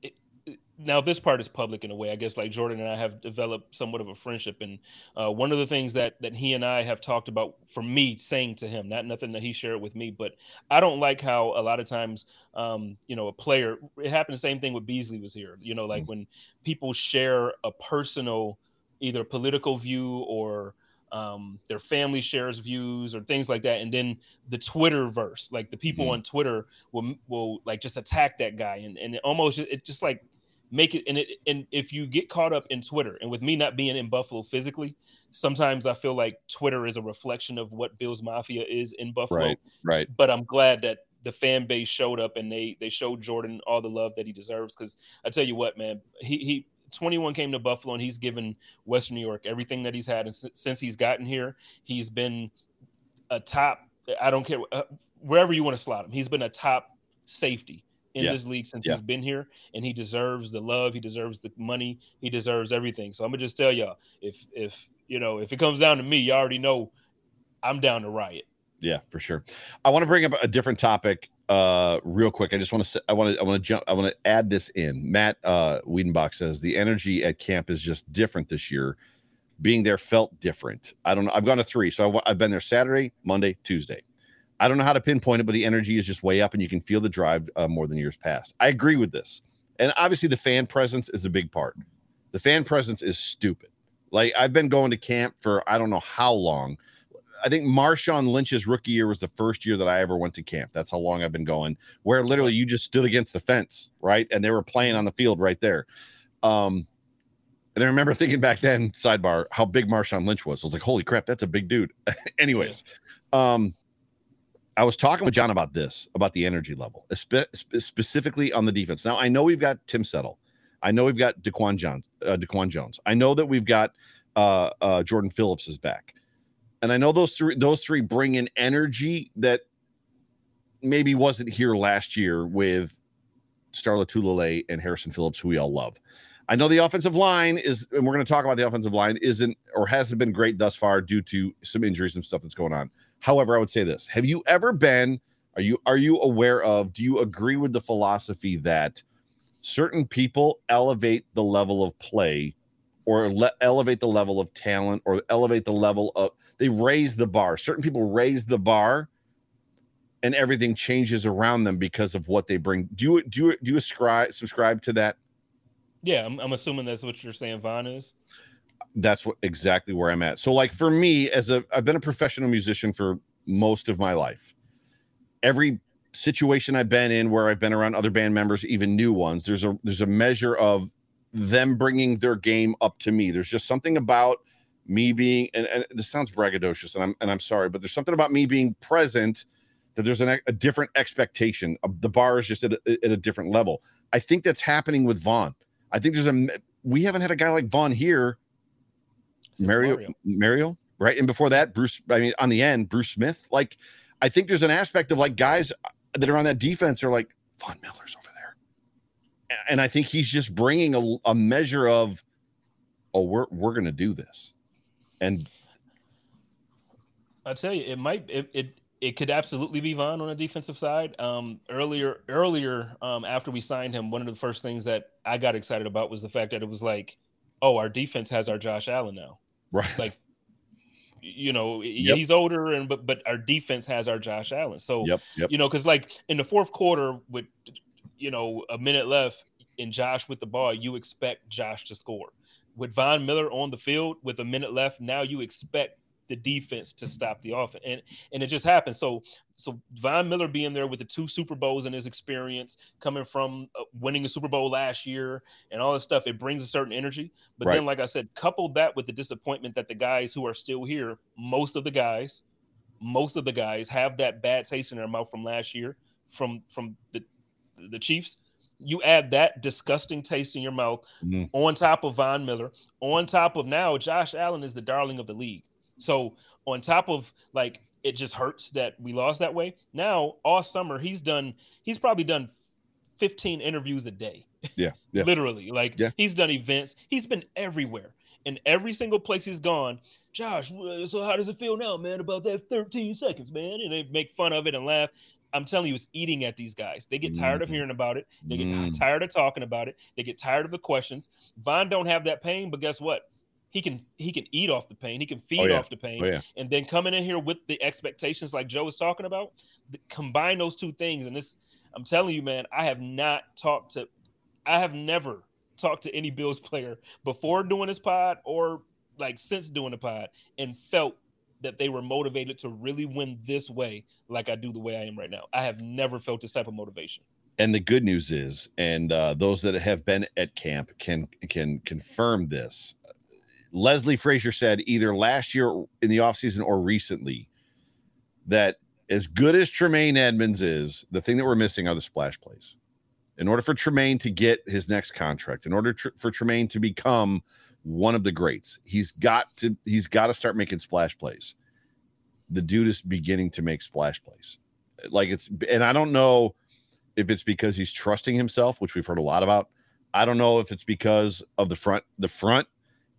it, it, now this part is public in a way. I guess like Jordan and I have developed somewhat of a friendship, and uh, one of the things that that he and I have talked about for me saying to him, not nothing that he shared with me, but I don't like how a lot of times, um, you know, a player. It happened the same thing with Beasley was here. You know, like mm-hmm. when people share a personal either political view or um, their family shares views or things like that, and then the Twitter verse, like the people mm-hmm. on Twitter will will like just attack that guy, and and it almost it just like make it and it and if you get caught up in Twitter, and with me not being in Buffalo physically, sometimes I feel like Twitter is a reflection of what Bills Mafia is in Buffalo. Right, right. But I'm glad that the fan base showed up and they they showed Jordan all the love that he deserves. Because I tell you what, man, he he 21 came to Buffalo and he's given Western New York everything that he's had. And since he's gotten here, he's been a top, I don't care, uh, wherever you want to slot him, he's been a top safety in yeah. this league since yeah. he's been here. And he deserves the love, he deserves the money, he deserves everything. So I'm going to just tell y'all if, if, you know, if it comes down to me, you already know I'm down to riot. Yeah, for sure. I want to bring up a different topic uh real quick i just want to i want to i want to jump i want to add this in. Matt uh wiedenbach says the energy at camp is just different this year. Being there felt different. I don't know i've gone to three so i've, been there saturday monday tuesday. I don't know how to pinpoint it but the energy is just way up and you can feel the drive uh, more than years past. I agree with this. And obviously the fan presence is a big part. The fan presence is stupid. Like i've been going to camp for i don't know how long I think Marshawn Lynch's rookie year was the first year that I ever went to camp. That's how long I've been going, where literally you just stood against the fence, right? And they were playing on the field right there. Um, and I remember thinking back then, sidebar, how big Marshawn Lynch was. I was like, holy crap, that's a big dude. <laughs> Anyways, um, I was talking with John about this, about the energy level, spe- specifically on the defense. Now, I know we've got Tim Settle. I know we've got Daquan Jones. Uh, Daquan Jones. I know that we've got uh, uh, Jordan Phillips is back. And I know those three those three bring in energy that maybe wasn't here last year with Star Lotulelei and Harrison Phillips, who we all love. I know the offensive line is, and we're going to talk about the offensive line, isn't or hasn't been great thus far due to some injuries and stuff that's going on. However, I would say this: Have you ever been? Are you are you aware of? Do you agree with the philosophy that certain people elevate the level of play or le- elevate the level of talent or elevate the level of they raise the bar. Certain people raise the bar and everything changes around them because of what they bring. Do you do you do you ascribe subscribe to that? Yeah, I'm, I'm assuming that's what you're saying Von is. That's what exactly where I'm at. So like for me as a I've been a professional musician for most of my life. Every situation I've been in where I've been around other band members, even new ones, there's a there's a measure of them bringing their game up to me. There's just something about me being, and, and this sounds braggadocious, and I'm and I'm sorry, but there's something about me being present that there's an, a different expectation. Uh, the bar is just at a, at a different level. I think that's happening with Von. I think there's a we haven't had a guy like Von here. Mario, Mario, Mario, right? And before that, Bruce. I mean, on the end, Bruce Smith. Like, I think there's an aspect of like guys uh, that are on that defense are like Von Miller's over there, and I think he's just bringing a, a measure of, oh, we're we're gonna do this, and I tell you, it might it, it it could absolutely be Von on the defensive side. Um, earlier, earlier um, after we signed him, one of the first things that I got excited about was the fact that it was like, oh, our defense has our Josh Allen now, right? Like you know yep. he's older and but but our defense has our Josh Allen. So yep, yep. you know because like in the fourth quarter with you know a minute left and Josh with the ball, you expect Josh to score. With Von Miller on the field with a minute left, now you expect the defense to stop the offense, and and it just happened. So so Von Miller being there with the two Super Bowls in his experience, coming from uh, winning a Super Bowl last year and all this stuff, it brings a certain energy. But right. then, like I said, couple that with the disappointment that the guys who are still here, most of the guys, most of the guys have that bad taste in their mouth from last year, from from the the Chiefs you add that disgusting taste in your mouth mm. on top of Von Miller, on top of now Josh Allen is the darling of the league. So on top of like it just hurts that we lost that way. Now all summer he's done he's probably done 15 interviews a day. Yeah. <laughs> yeah. Literally. Like yeah. he's done events. He's been everywhere. In every single place he's gone, Josh, so how does it feel now, man, about that 13 seconds, man? And they make fun of it and laugh. I'm telling you, it's eating at these guys. They get tired mm. of hearing about it. They get mm. tired of talking about it. They get tired of the questions. Von don't have that pain, but guess what? he can he can eat off the pain. He can feed oh, yeah. off the pain. Oh, yeah. And then coming in here with the expectations like Joe was talking about, the, combine those two things. And this, I'm telling you, man, I have not talked to, I have never talked to any Bills player before doing this pod or like since doing the pod and felt that they were motivated to really win this way, like I do the way I am right now. I have never felt this type of motivation and the good news is and uh, those that have been at camp can can confirm this Leslie Frazier said either last year in the offseason or recently that as good as Tremaine Edmunds is, the thing that we're missing are the splash plays. In order for Tremaine to get his next contract, in order tr- for Tremaine to become one of the greats, he's got to he's got to start making splash plays. The dude is beginning to make splash plays. Like it's and I don't know if it's because he's trusting himself, which we've heard a lot about. I don't know if it's because of the front the front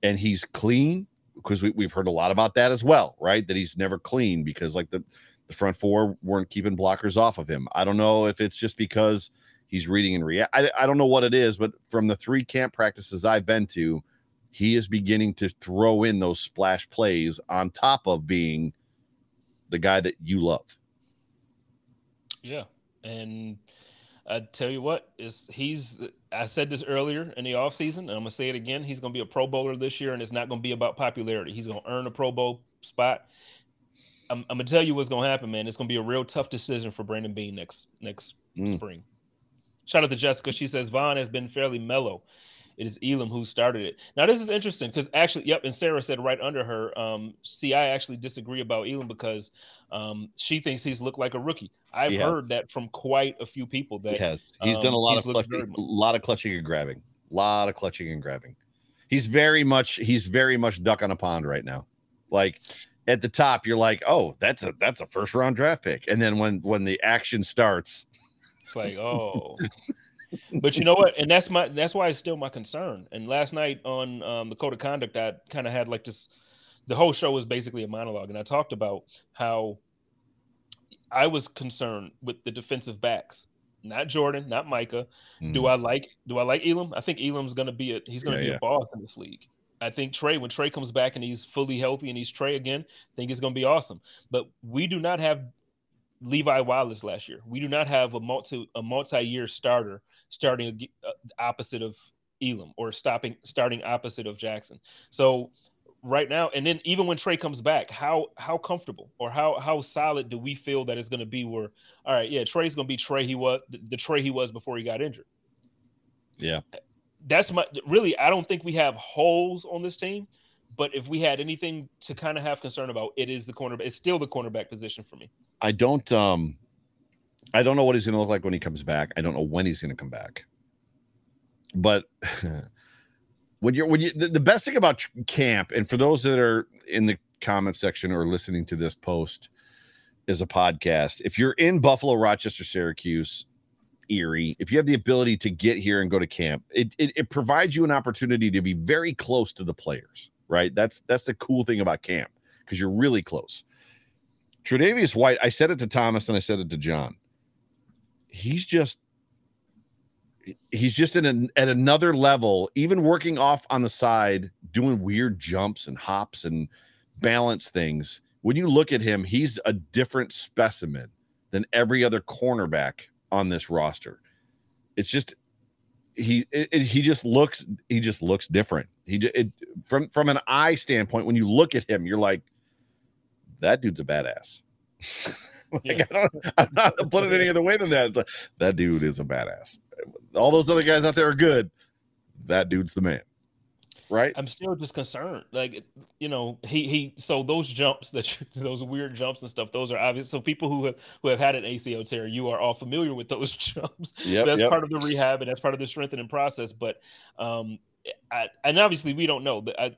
and he's clean because we, we've heard a lot about that as well, right? That he's never clean because like the the front four weren't keeping blockers off of him. I don't know if it's just because he's reading and react. I, I don't know what it is, but from the three camp practices I've been to, he is beginning to throw in those splash plays on top of being the guy that you love. Yeah. And I tell you what, is he's I said this earlier in the offseason, and I'm gonna say it again. He's gonna be a pro bowler this year, and it's not gonna be about popularity. He's gonna earn a pro bowl spot. I'm, I'm, gonna tell you what's gonna happen, man. It's gonna be a real tough decision for Brandon Beane next next mm. spring. Shout out to Jessica. She says Von has been fairly mellow it is Elam who started it. Now this is interesting because actually, yep, and Sarah said right under her, um, see, I actually disagree about Elam because um, she thinks he's looked like a rookie. I've he heard has. that from quite a few people that he has. He's um, done a lot of clutching, a lot of clutching and grabbing, a lot of clutching and grabbing. He's very much he's very much duck on a pond right now. Like at the top, you're like, oh, that's a that's a first round draft pick, and then when when the action starts, it's like, oh. <laughs> but you know what? And that's my that's why it's still my concern. And last night on um, the code of conduct, I kind of had like this. The whole show was basically a monologue, and I talked about how I was concerned with the defensive backs, not Jordan, not Micah. Mm. Do I like do I like Elam? I think Elam's going to be a he's going to yeah, be yeah. a boss in this league. I think Trey, when Trey comes back and he's fully healthy and he's Trey again, I think it's going to be awesome. But we do not have Levi Wallace last year. We do not have a multi a multi year starter starting uh, opposite of Elam or stopping starting opposite of Jackson. So right now, and then even when Trey comes back, how how comfortable or how how solid do we feel that it's going to be? Where all right, yeah, Trey's going to be Trey he was the, the Trey he was before he got injured. Yeah, that's my really. I don't think we have holes on this team, but if we had anything to kind of have concern about, it is the cornerback. It's still the cornerback position for me. I don't um I don't know what he's going to look like when he comes back. I don't know when he's going to come back. But <laughs> when you're when you the, the best thing about camp and for those that are in the comment section or listening to this post is a podcast. If you're in Buffalo, Rochester, Syracuse, Erie, if you have the ability to get here and go to camp, it, it, it provides you an opportunity to be very close to the players, right? That's that's the cool thing about camp because you're really close. Tre'Davious White, I said it to Thomas and I said it to John. He's just he's just in an, at another level, even working off on the side, doing weird jumps and hops and balance things. When you look at him, he's a different specimen than every other cornerback on this roster. It's just he it, it, he just looks he just looks different. He it, from from an eye standpoint, when you look at him, you're like, that dude's a badass. <laughs> like, yeah. I don't, I'm not put it any <laughs> other way than that. Like, that dude is a badass. All those other guys out there are good. That dude's the man. Right. I'm still just concerned. Like, you know, he he so those jumps that you, <laughs> those weird jumps and stuff, those are obvious. So people who have who have had an ACL tear, you are all familiar with those jumps. Yep, that's yep. part of the rehab and that's part of the strengthening process. But um I, and obviously we don't know. The, I,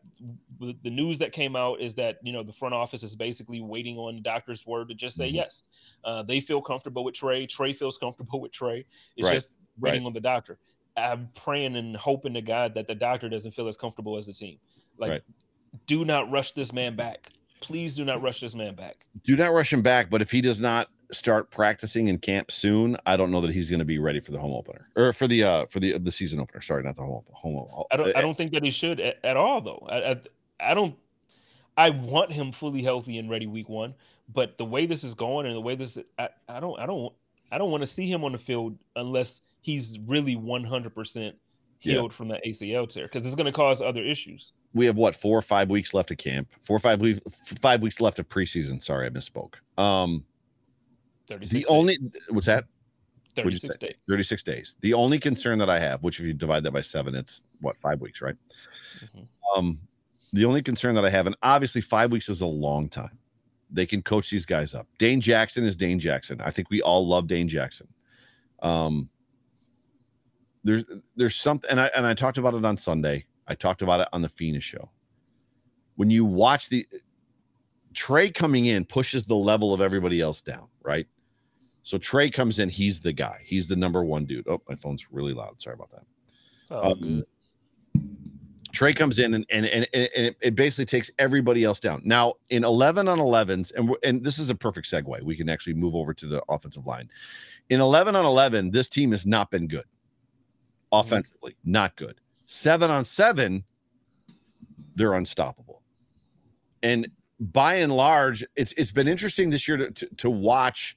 the news that came out is that you know the front office is basically waiting on the doctor's word to just say mm-hmm. yes. Uh, they feel comfortable with Trey. Trey feels comfortable with Trey. It's right. just waiting right. on the doctor. I'm praying and hoping to God that the doctor doesn't feel as comfortable as the team. Like, right. do not rush this man back. Please do not rush this man back. Do not rush him back. But if he does not start practicing in camp soon, I don't know that he's going to be ready for the home opener or for the uh for the the season opener. Sorry, not the home home. I don't I don't think that he should at, at all though. I, I, I don't. I want him fully healthy and ready week one, but the way this is going and the way this I, I don't I don't I don't want to see him on the field unless he's really one hundred percent healed yeah. from that ACL tear because it's going to cause other issues. We have what four or five weeks left of camp, four or five weeks, five weeks left of preseason. Sorry, I misspoke. Um, 36 the days. only what's that? 36 days. 36 days. The only concern that i have which if you divide that by seven it's what five weeks right? Mm-hmm. um the only concern that i have and obviously five weeks is a long time. They can coach these guys up. Dane jackson is dane jackson. I think we all love dane jackson. Um there's there's something and i and i talked about it on sunday. I talked about it on the Fina show. When you watch the trey coming in pushes the level of everybody else down right so Trey comes in, he's the guy. He's the number one dude. Oh, my phone's really loud. Sorry about that. Um, Trey comes in and and, and, and it basically takes everybody else down. Now in 11 on 11s, and and this is a perfect segue. We can actually move over to the offensive line. In 11 on 11, this team has not been good offensively, not good. Seven on seven, they're unstoppable. And by and large, it's it's been interesting this year to, to, to watch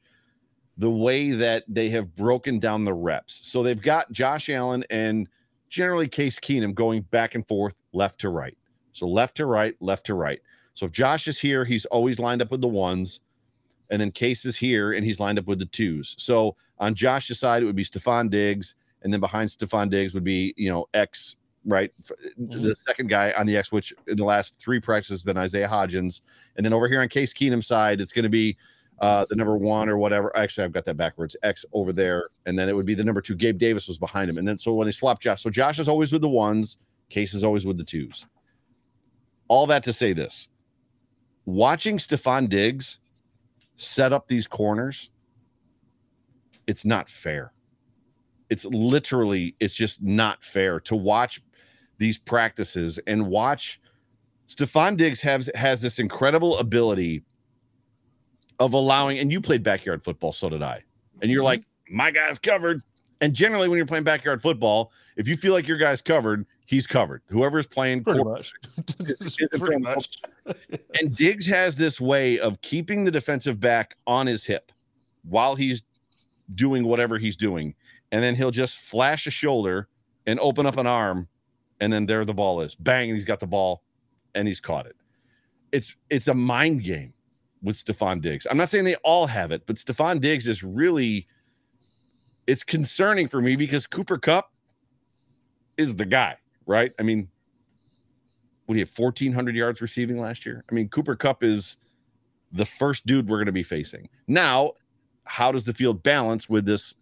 the way that they have broken down the reps. So they've got Josh Allen and generally Case Keenum going back and forth, left to right. So left to right, left to right. So if Josh is here, he's always lined up with the ones. And then Case is here and he's lined up with the twos. So on Josh's side, it would be Stefon Diggs. And then behind Stefon Diggs would be, you know, X, right? Mm-hmm. The second guy on the X, which in the last three practices has been Isaiah Hodgins. And then over here on Case Keenum's side, it's going to be uh, the number one or whatever. Actually, I've got that backwards. X over there, and then it would be the number two. Gabe Davis was behind him, and then so when they swap Josh, so Josh is always with the ones. Case is always with the twos. All that to say this: watching Stefon Diggs set up these corners, it's not fair. It's literally, it's just not fair to watch these practices and watch Stefon Diggs has has this incredible ability of allowing, and you played backyard football, so did I. And you're mm-hmm. like, my guy's covered. And generally, when you're playing backyard football, if you feel like your guy's covered, he's covered. Whoever's playing Pretty much. <laughs> Pretty <laughs> much. and Diggs has this way of keeping the defensive back on his hip while he's doing whatever he's doing. And then he'll just flash a shoulder and open up an arm, and then there the ball is. Bang, and he's got the ball and he's caught it. It's it's a mind game with Stefon Diggs. I'm not saying they all have it, but Stefon Diggs is really it's concerning for me because Cooper Kupp is the guy, right? I mean, what do you have 1400 yards receiving last year? I mean, Cooper Kupp is the first dude we're going to be facing. Now, how does the field balance with this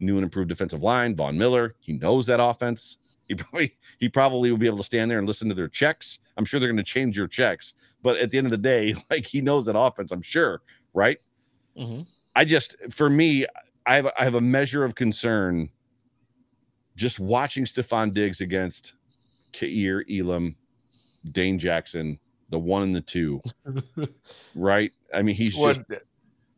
new and improved defensive line? Von Miller, he knows that offense. He <laughs> probably he probably will be able to stand there and listen to their checks. I'm sure they're going to change your checks, but at the end of the day, <laughs> like he knows that offense, I'm sure, right? Mhm. I just for me, I have I have a measure of concern just watching Stefon Diggs against Kaiir Elam, Dane Jackson, the one and the two, <laughs> right? I mean, he's Well, just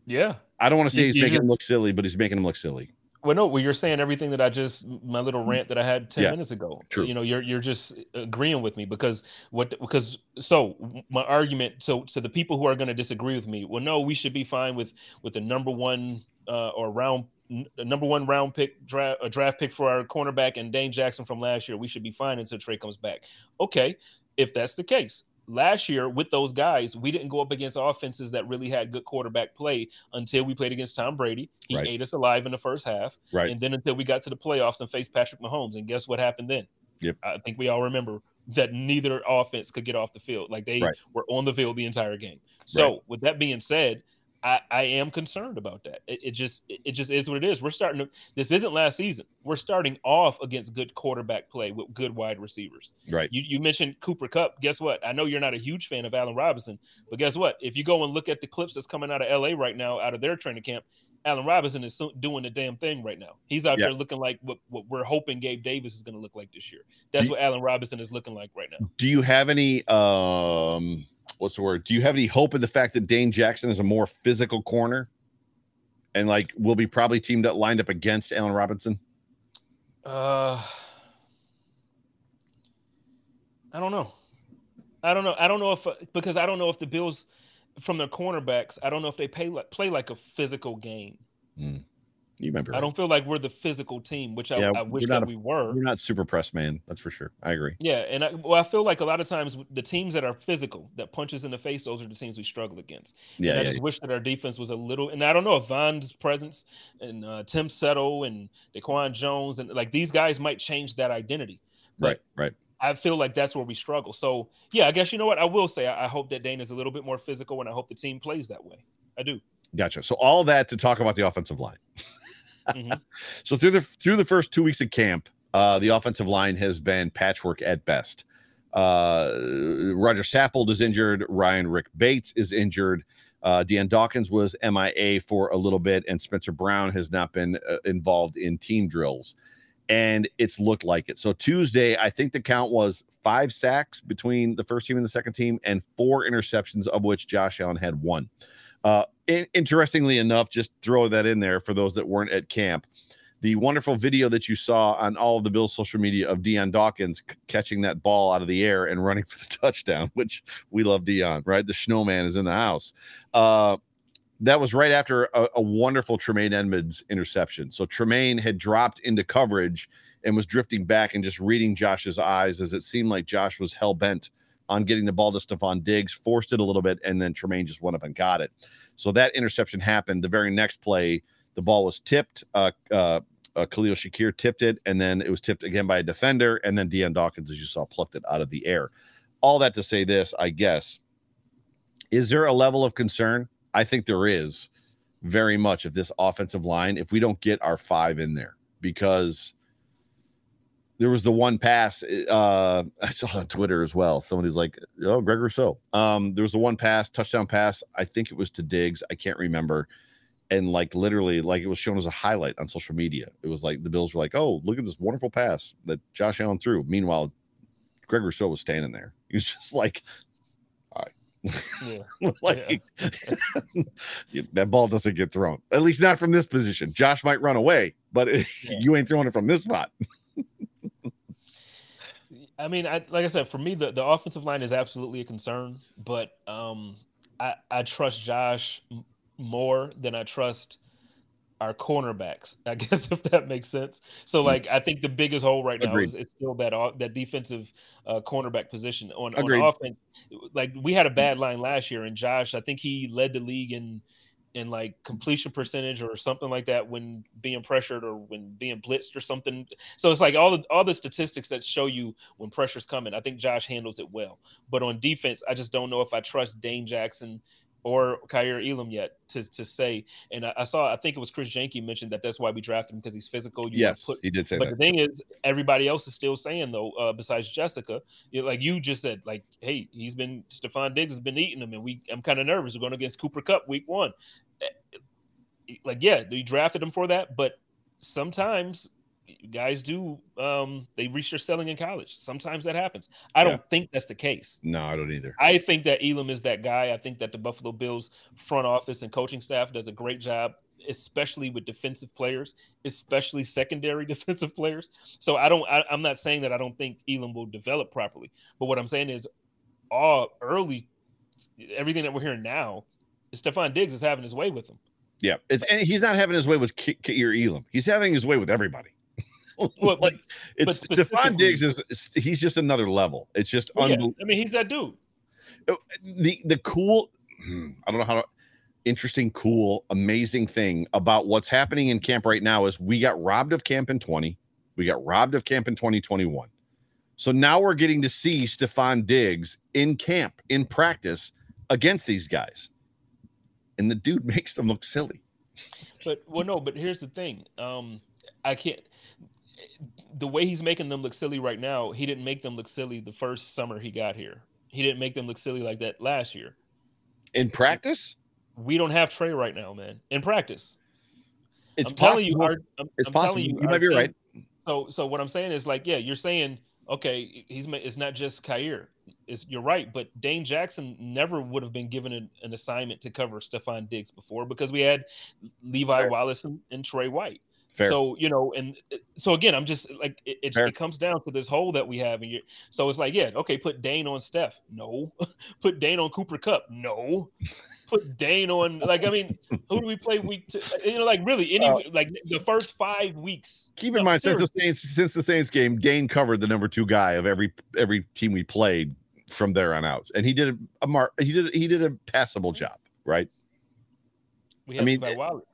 yeah. I don't want to say he's you making him look silly, but he's making him look silly. Well, no, well, you're saying everything that I just my little rant that I had ten Mm. Yeah, minutes ago. true. You know, you're you're just agreeing with me because what because so my argument so so the people who are going to disagree with me, well, no, we should be fine with with the number one uh, or round n- number one round pick draft a draft pick for our cornerback and Dane Jackson from last year. We should be fine until Trey comes back. Okay, if that's the case. Last year with those guys, we didn't go up against offenses that really had good quarterback play until we played against Tom Brady. He Right. ate us alive in the first half Right. and then until we got to the playoffs and faced Patrick Mahomes. And guess what happened then? Yep. I think we all remember that neither offense could get off the field. Like they Right. were on the field the entire game. So with that being said, I, I am concerned about that. It, it just it just is what it is. We're starting to this isn't last season. We're starting off against good quarterback play with good wide receivers. Right. You you mentioned Cooper Kupp. Guess what? I know you're not a huge fan of Allen Robinson, but guess what? If you go and look at the clips that's coming out of LA right now, out of their training camp, Allen Robinson is so- doing the damn thing right now. He's out Yeah. there looking like what, what we're hoping Gabe Davis is going to look like this year. That's you- what Allen Robinson is looking like right now. Do you have any um what's the word? Do you have any hope in the fact that Dane Jackson is a more physical corner? And like will be probably teamed up lined up against Allen Robinson? Uh, I don't know. I don't know. I don't know if because I don't know if the Bills from their cornerbacks. I don't know if they pay like play like a physical game. You remember I don't feel like we're the physical team, which I, Yeah, I wish that a- we were. You're not super press man, that's for sure. I agree. Yeah, and I, well, I feel like a lot of times the teams that are physical, that punches in the face, those are the teams we struggle against. Yeah, and I yeah. just wish that our defense was a little. And I don't know if Von's presence and uh, Tim Settle and Daquan Jones and like these guys might change that identity. right, right. I feel like that's where we struggle. So yeah, I guess you know what I will say. I, I hope that Dane is a little bit more physical, and I hope the team plays that way. I do. Gotcha. So all that to talk about the offensive line. <laughs> Mhm. <laughs> So through the through the first two weeks of camp, uh, the offensive line has been patchwork at best. Uh, Roger Saffold is injured. Ryan Rick Bates is injured. Uh, Dawkins was MIA for a little bit, and Spencer Brown has not been uh, involved in team drills. And it's looked like it. So Tuesday, I think the count was five sacks between the first team and the second team, and four interceptions, of which Josh Allen had one. Uh, in- interestingly enough, just throw that in there for those that weren't at camp. The wonderful video that you saw on all of the Bills' social media of Dion Dawkins c- catching that ball out of the air and <laughs> running for the touchdown, which we love Dion, right? The snowman is in the house. Uh, that was right after a, a wonderful Tremaine Edmunds interception. So Tremaine had dropped into coverage and was drifting back and just reading Josh's eyes as it seemed like Josh was hell bent on getting the ball to Stefon Diggs, forced it a little bit, and then Tremaine just went up and got it. So that interception happened. The very next play, the ball was tipped. Uh, uh, uh, Khalil Shakir tipped it, and then it was tipped again by a defender, and then Dion Dawkins, as you saw, plucked it out of the air. All that to say this, I guess. Is there a level of concern? I think there is very much of this offensive line if we don't get our five in there because there was the one pass uh <laughs> I saw it on Twitter as well. Somebody's like, "Oh, Greg Rousseau." Um, there was the one pass, touchdown pass. I think it was to Diggs. I can't remember. And like literally, like it was shown as a highlight on social media. It was like the Bills were like, "Oh, look at this wonderful pass that Josh Allen threw." Meanwhile, Greg Rousseau was standing there. He was <laughs> just like, Yeah. <laughs> like that ball doesn't get thrown. At least not from this position. Josh might run away, but Yeah. you ain't throwing it from this spot. I mean, I, like I said, for me, the, the offensive line is absolutely a concern, but um, I, I trust Josh more than I trust our cornerbacks. I <laughs> guess if that makes sense. So, Mm. like, I think the biggest hole right now is, is still that that defensive uh, cornerback position on, on offense. Like, we had a bad line last year, and Josh, I think he led the league in in like completion percentage or something like that when being pressured or when being blitzed or something. So it's like all the all the statistics that show you when pressure's coming. I think Josh handles it well. But on defense, I just don't know if I trust Dane Jackson or Kaiir Elam yet to, to say. And I, I saw, I think it was Chris Jenke mentioned that that's why we drafted him because he's physical. You Yes, put- he did say but that. the thing is, everybody else is still saying though, uh, besides Jessica, you like you just said, like, hey, he's been Stefon Diggs has been eating him, and we I'm kind of nervous. We're going against Cooper Kupp week one. Eh, Like, yeah, we drafted him for that, but sometimes guys do um they reach their selling in college. Sometimes that happens. I Yeah. don't think that's the case. No, I don't either. I think that Elam is that guy. I think that the Buffalo Bills front office and coaching staff does a great job, especially with defensive players, especially secondary <laughs> defensive players. So I don't. I, I'm not saying that I don't think Elam will develop properly, but what I'm saying is, all early, everything that we're hearing now, Stefon Diggs is having his way with him. Yeah, it's and he's not having his way with K- Kaiir Elam. He's having his way with everybody. <laughs> Well, like it's but Stefon Diggs is he's just another level. It's just Well, yeah, unbelievable. I mean, he's that dude. the the cool hmm, I don't know how to interesting, cool, amazing thing about what's happening in camp right now is we got robbed of camp in 20. We got robbed of camp in 2021. So now we're getting to see Stefon Diggs in camp, in practice against these guys. And the dude <laughs> makes them look silly. But well, no. But here's the thing. Um, I can't. The way he's making them look silly right now, he didn't make them look silly the first summer he got here. He didn't make them look silly like that last year. In practice, We don't have Trey right now, man. In practice, it's I'm telling you, possible. our, I'm, It's I'm possible. You our might be team- right. So, so what I'm saying is like, yeah, you're saying okay, he's it's not just Kaiir. It's, you're right, but Dane Jackson never would have been given an, an assignment to cover Stefon Diggs before because we had Levi. Wallace and, and Trey White. Fair. So you know, and uh, so again, I'm just like it, it, it comes down to this hole that we have, and you so it's like, yeah, okay, put Dane on Steph, no, <laughs> put Dane on Cooper Kupp, no, put Dane on like I mean, who do we play week two? You know, like really any Uh, like the first five weeks. Keep in No, mind, since the. Saints since the Saints game, Dane covered the number two guy of every every team we played from there on out, and he did a, a mar- he did he did a passable job, right? we I had mean, Levi Wallace.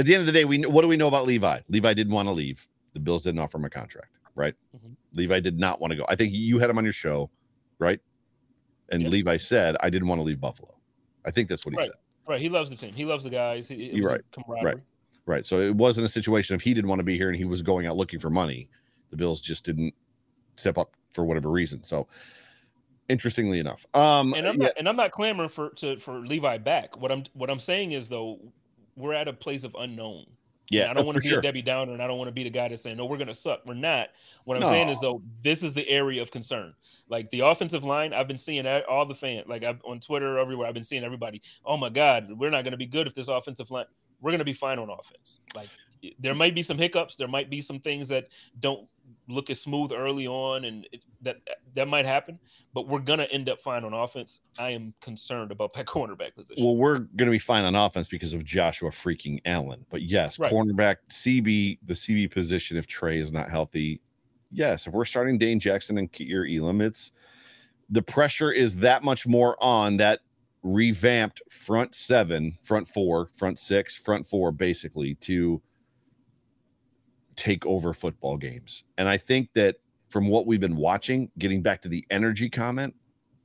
At the end of the day, we what do we know about Levi? Levi didn't want to leave. The Bills didn't offer him a contract, right? Mhm. Levi did not want to go. I think you had him on your show, right? And Yeah. Levi said, "I didn't want to leave Buffalo." I think that's what he Right. said. Right, he loves the team. He loves the guys. He, You're right, camaraderie. Right. So it wasn't a situation if he didn't want to be here and he was going out looking for money. The Bills just didn't step up for whatever reason. So interestingly enough. Um And I'm yeah, not and I'm not clamoring for to for Levi back. What I'm what I'm saying is though, we're at a place of unknown. yeah, And I don't want to be sure. a Debbie Downer, and I don't want to be the guy that's saying, "No, we're going to suck." We're not. What I'm saying is, though, this is the area of concern. Like the offensive line, I've been seeing all the fan, like I've, on Twitter, everywhere. I've been seeing everybody. Oh my God, we're not going to be good if this offensive line. We're going to be fine on offense. Like there might be some hiccups. There might be some things that don't look as smooth early on, and it, that that might happen. But we're going to end up fine on offense. I am concerned about that <laughs> cornerback position. Well, we're going to be fine on offense because of Joshua freaking Allen. But yes, Right. cornerback CB, the CB position, if Trey is not healthy, yes, if we're starting Dane Jackson and Kaiir Elam, it's the pressure is that much more on that revamped front seven, front four, front six, front four, basically to take over football games. And I think that from what we've been watching, getting back to the energy comment,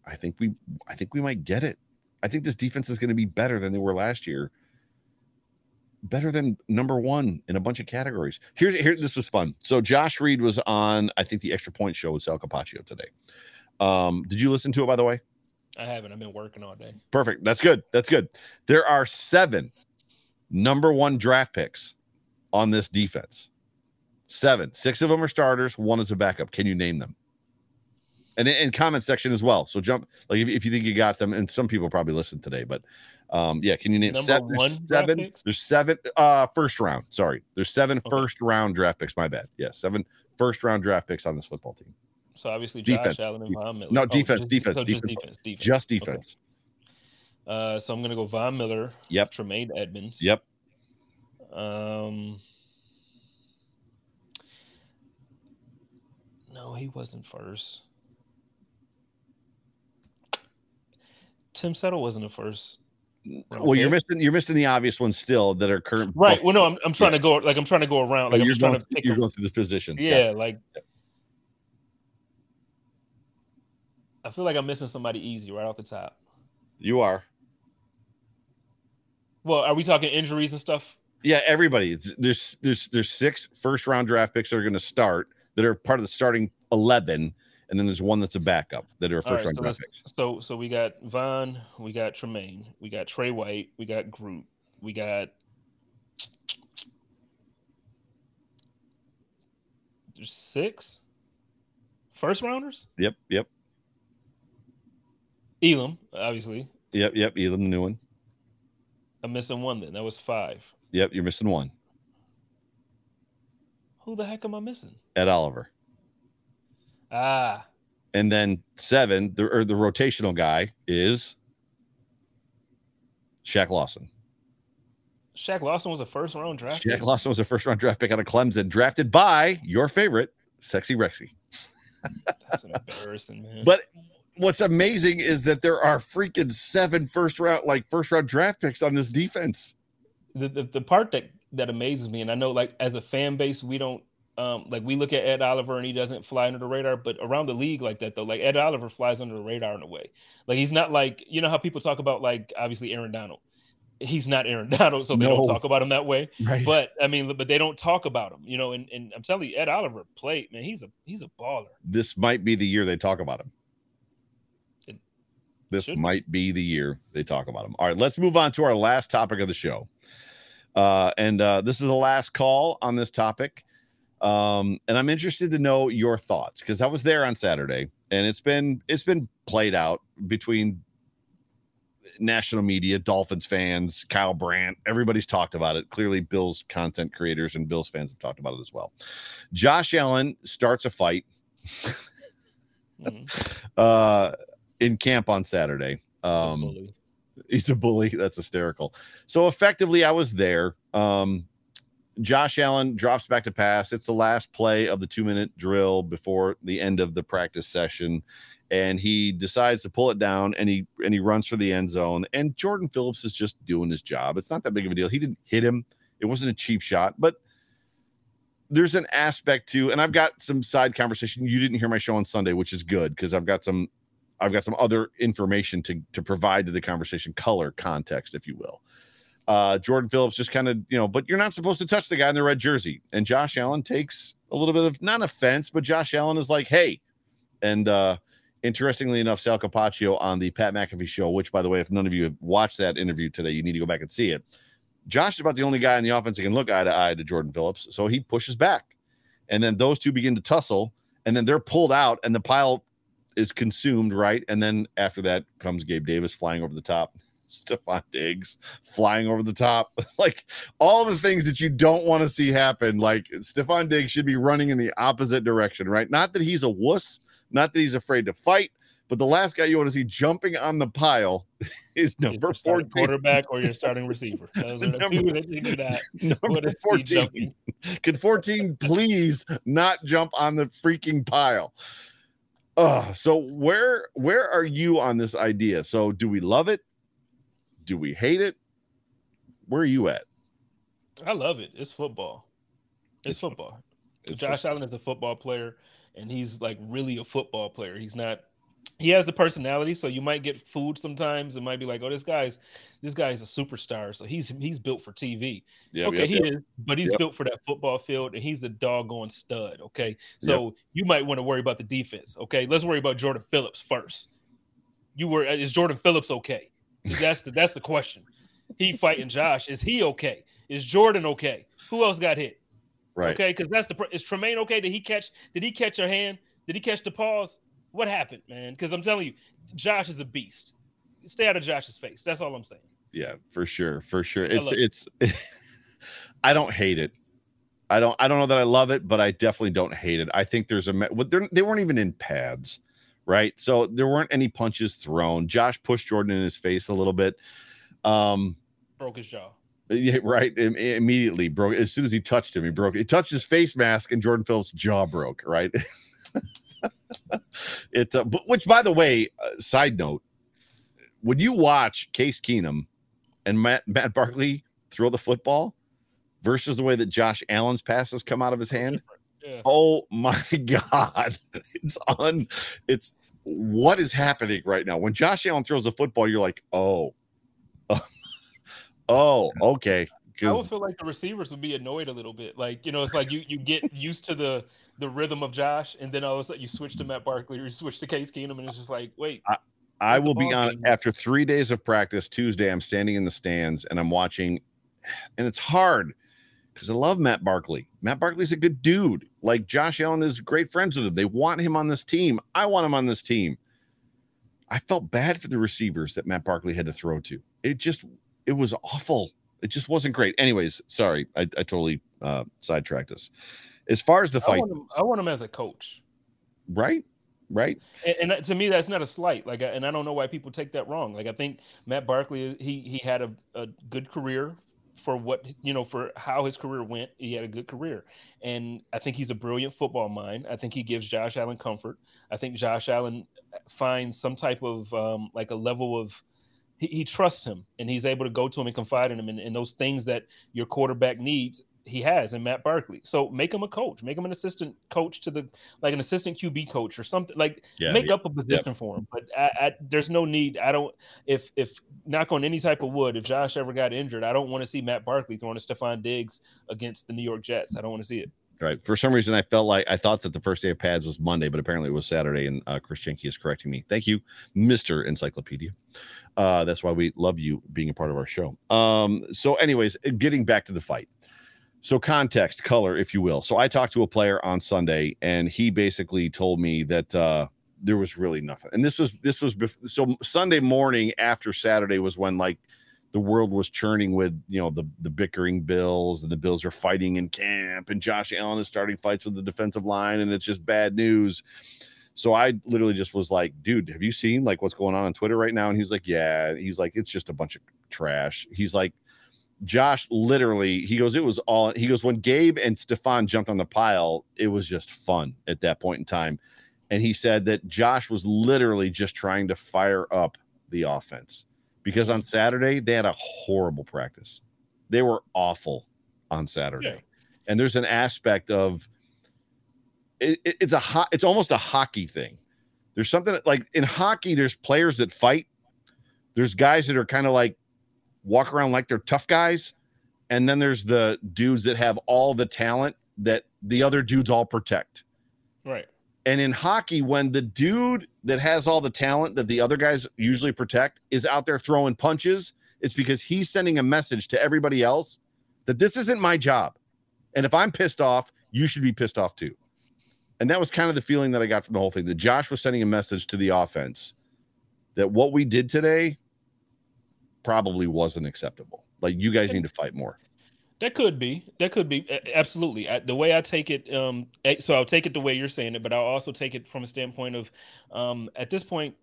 I think we I think we might get it. I think this defense is going to be better than they were last year. Better than number one in a bunch of categories. Here's here. This was fun. So Josh Reed was on, I think, the Extra Point show with Sal Capaccio today. Um, did you listen to it by the way? I haven't. I've been working all day. Perfect. That's good. That's good. There are seven number one draft picks on this defense. Seven. Six of them are starters. One is a backup. Can you name them? And in comment section as well. So jump like if, if you think you got them, and some people probably listened today, but um, yeah, can you name Number seven? There's seven. picks? There's seven. Uh, first round. Sorry, there's seven Okay. first round draft picks. My bad. Yeah, seven first round draft picks on this football team. So obviously Josh Defense. Allen and Von Miller. No, Oh, defense, just- defense, so just defense. defense, defense. Just Okay. defense. Uh, so I'm gonna go Von Miller. Yep. Tremaine Edmunds. Yep. Um. No, he wasn't first. Tim Settle wasn't the first. Well, you're missing you're missing the obvious ones still that are current. Right. Well, no, I'm, I'm trying to go like I'm trying to go around. Like I'm you're just trying going, to pick. you're going through the positions. Yeah, like I feel like I'm missing somebody easy right off the top. you are. Well, are we talking injuries and stuff? Yeah, everybody. It's, there's there's there's six first round draft picks that are going to start that are part of the starting eleven, and then there's one that's a backup that are first right, round so picks. so so we got Von, we got Tremaine, we got Trey White, we got Groot, we got there's six first rounders. Yep, yep, Elam, obviously. yep, yep. Elam, the new one. I'm missing one. Then that was five. Yep, you're missing one. Who the heck am I missing? Ed Oliver, Ah, and then seven. The or the rotational guy is Shaq Lawson. Shaq Lawson was a first round draft. Shaq pick. Lawson was a first round draft pick out of Clemson, drafted by your favorite, Sexy Rexy. That's embarrassing, man. But what's amazing is that there are freaking seven first round, like first round draft picks on this defense. the, the the part that that amazes me, and I know like as a fan base, we don't um like we look at Ed Oliver and he doesn't fly under the radar, but around the league like that though, like Ed Oliver flies under the radar in a way. Like he's not like you know how people talk about like obviously Aaron Donald. He's not Aaron <laughs> Donald, so they No. don't talk about him that way. Right. But I mean, but they don't talk about him, you know. And, and I'm telling you, Ed Oliver played, man. He's a he's a baller. this might be the year they talk about him. It This should be. might be the year they talk about him. All right, let's move on to our last topic of the show. Uh, and uh, this is the last call on this topic. Um, and I'm interested to know your thoughts because I was there on Saturday and it's been it's been played out between national media, Dolphins fans, Kyle Brandt, everybody's talked about it. Clearly, Bills content creators and Bills fans have talked about it as well. Josh Allen starts a fight Mhm. <laughs> uh in camp on Saturday. Um. He's a bully. That's hysterical. So effectively, I was there. Um Josh Allen drops back to pass. It's the last play of the two minute drill before the end of the practice session. And he decides to pull it down and he and he runs for the end zone. And Jordan Phillips is just doing his job. It's not that big of a deal. He didn't hit him. It wasn't a cheap shot, but there's an aspect to, and I've got some side conversation. You didn't hear my show on Sunday, which is good because I've got some I've got some other information to to provide to the conversation, color, context, if you will. Uh, Jordan Phillips just kind of, you know, but you're not supposed to touch the guy in the red jersey. And Josh Allen takes a little bit of not offense, but Josh Allen is like, hey. And uh interestingly enough, Sal Capaccio on the Pat McAfee show, which by the way, if none of you have watched that interview today, you need to go back and see it. Josh is about the only guy in the offense that can look eye to eye to Jordan Phillips. So he pushes back. And then those two begin to tussle, and then they're pulled out, and the pile is consumed, right? And then after that comes Gabe Davis flying over the top, <laughs> Stefon Diggs flying over the top, <laughs> like all the things that you don't want to see happen. Like Stefon Diggs should be running in the opposite direction, right? Not that he's a wuss, not that he's afraid to fight, but the last guy you want to see jumping on the pile <laughs> is number 14. quarterback or your starting receiver. Those are the Number- two that you do not Number want 14. Can 14 please not jump on the freaking pile? Oh, so where where are you on this idea? So do we love it? Do we hate it? Where are you at? I love it. It's football. It's, football. It's Josh Allen is a football player, and he's like really a football player. He's not. He has the personality, so you might get food sometimes. It might be like, oh, this guy's this guy's a superstar, so he's he's built for TV. Yep, okay, yep, he yep. is, but he's built for that football field, and he's a doggone stud. Okay, so you might want to worry about the defense. Okay, let's worry about Jordan Phillips first. You were is Jordan Phillips okay? That's the that's the question. He fighting Josh. Is he okay? Is Jordan okay? Who else got hit? right. Okay, because that's the is Tremaine okay? Did he catch? Did he catch your hand? Did he catch the paws? What happened, man? Because I'm telling you, Josh is a beast. Stay out of Josh's face. That's all I'm saying. Yeah, for sure, for sure. It's it's <laughs> I don't hate it. I don't I don't know that I love it, but I definitely don't hate it. I think there's a what they weren't even in pads, right? So there weren't any punches thrown. Josh pushed Jordan in his face a little bit. Um broke his jaw. Yeah, right. immediately broke as soon as he touched him, he broke. He touched his face mask, and Jordan Phillips' jaw broke. Right. <laughs> <laughs> it's uh, which, by the way, uh, side note, when you watch Case Keenum and Matt Matt Barkley throw the football versus the way that Josh Allen's passes come out of his hand, yeah. oh my <laughs> god, it's on. It's what is happening right now. When Josh Allen throws a football, you're like, oh, <laughs> oh, okay. I would feel like the receivers would be annoyed a little bit. Like, you know, it's like you you get used to the the rhythm of Josh, and then all of a sudden you switch to Matt Barkley or you switch to Case Keenum, and it's just like, wait. I, I will be on after three days of practice. Tuesday, I'm standing in the stands and I'm watching, and it's hard because I love Matt Barkley. Matt Barkley's a good dude. Like Josh Allen is great friends with him. They want him on this team. I want him on this team. I felt bad for the receivers that Matt Barkley had to throw to. It just, it was awful it just wasn't great. Anyways, sorry, I, I totally uh, sidetracked us. As far as the fight, I want, him, I want him as a coach. Right, right. And, and, to me, that's not a slight. Like, and I don't know why people take that wrong. Like, I think Matt Barkley, he he had a, a good career for what you know for how his career went. He had a good career, and I think he's a brilliant football mind. I think he gives Josh Allen comfort. I think Josh Allen finds some type of um, like a level of he, he trusts him and he's able to go to him and confide in him and, and those things that your quarterback needs he has in Matt Barkley. So make him a coach, make him an assistant coach to the like an assistant QB coach or something like yeah, make yeah. up a position yep. for him. But I, I, there's no need. I don't if if knock on any type of wood, if Josh ever got injured, I don't want to see Matt Barkley throwing to Stefon Diggs against the New York Jets. I don't want to see it. Right. For some reason, I felt like I thought that the first day of pads was Monday, but apparently it was Saturday. And uh, Chris Jenke is correcting me. Thank you, Mister Encyclopedia. Uh, that's why we love you being a part of our show. Um, so, anyways, uh, getting back to the fight. So, context, color, if you will. So, I talked to a player on Sunday, and he basically told me that uh, there was really nothing. And this was this was bef- so Sunday morning after Saturday was when like the world was churning with you know the the bickering Bills and the Bills are fighting in camp and Josh Allen is starting fights with the defensive line and it's just bad news. So I literally just was like, dude, have you seen like what's going on on Twitter right now? And he's like, yeah. He's like, it's just a bunch of trash. He's like, Josh literally, he goes, it was all, he goes, when Gabe and Stefon jumped on the pile, it was just fun at that point in time. And he said that Josh was literally just trying to fire up the offense because on Saturday they had a horrible practice. They were awful on Saturday. Yeah. And there's an aspect of it, it, it's a hot it's almost a hockey thing. There's something that, like in hockey, there's players that fight. There's guys that are kind of like walk around like they're tough guys. And then there's the dudes that have all the talent that the other dudes all protect. Right. And in hockey, when the dude that has all the talent that the other guys usually protect is out there throwing punches, it's because he's sending a message to everybody else that this isn't my job. And if I'm pissed off, you should be pissed off too. And that was kind of the feeling that I got from the whole thing that Josh was sending a message to the offense that what we did today probably wasn't acceptable. Like you guys need to fight more. That could be. That could be absolutely. The way I take it, um, so I'll take it the way you're saying it, but I'll also take it from a standpoint of, um, at this point,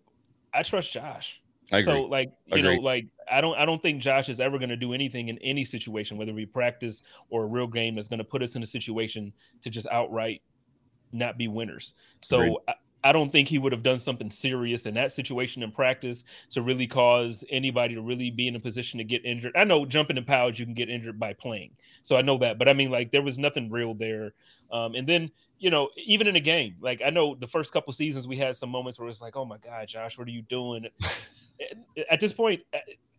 I trust Josh. I agree. So like you know, like I don't I don't think Josh is ever going to do anything in any situation, whether we practice or a real game, that's going to put us in a situation to just outright not be winners. So I don't think he would have done something serious in that situation in practice to really cause anybody to really be in a position to get injured. I know jumping in pouch you can get injured by playing, so I know that. But I mean, like there was nothing real there. Um, and then you know, even in a game, like I know the first couple seasons we had some moments where it's like, oh my god, Josh, what are you doing? <laughs> At this point,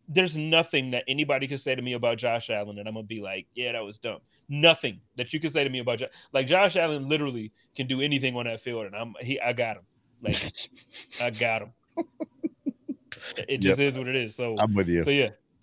there's nothing that anybody could say to me about Josh Allen and I'm gonna be like, yeah, that was dumb. Nothing that you can say to me about Josh. Like Josh Allen literally can do anything on that field, and I'm he I got him. Like I got him. <laughs> It just yep. is what it is. So I'm with you. So yeah. <laughs>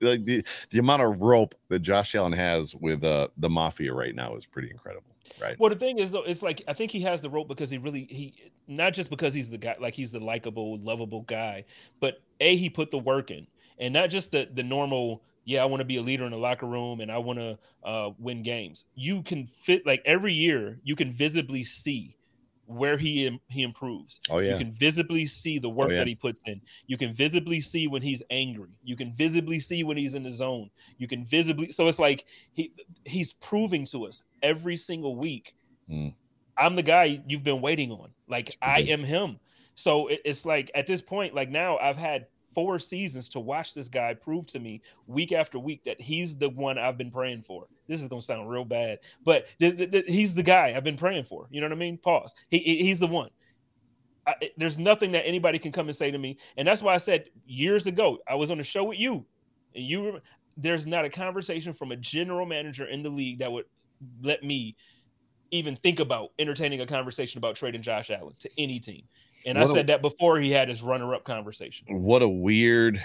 like the, the amount of rope that Josh Allen has with uh the mafia right now is pretty incredible. Right. Well, the thing is though, it's like I think he has the rope because he really he not just because he's the guy like he's the likable, lovable guy, but a he put the work in, and not just the the normal yeah, I want to be a leader in the locker room and I want to uh, win games. You can fit like every year, you can visibly see where he he improves. Oh yeah. You can visibly see the work yeah. that he puts in. You can visibly see when he's angry. You can visibly see when he's in the zone. You can visibly so it's like he he's proving to us every single week. Mm. I'm the guy you've been waiting on. Like I Mhm. am him. So it- it's like at this point, like now I've had four seasons to watch this guy prove to me week after week that he's the one I've been praying for. This is gonna sound real bad, but this, th- th- he's the guy I've been praying for. You know what I mean? Pause. He, he- he's the one. I, there's nothing that anybody can come and say to me, and that's why I said years ago I was on a show with you, and you. There's not a conversation from a general manager in the league that would let me even think about entertaining a conversation about trading Josh Allen to any team. And I What a- said that before he had his runner-up conversation. what a weird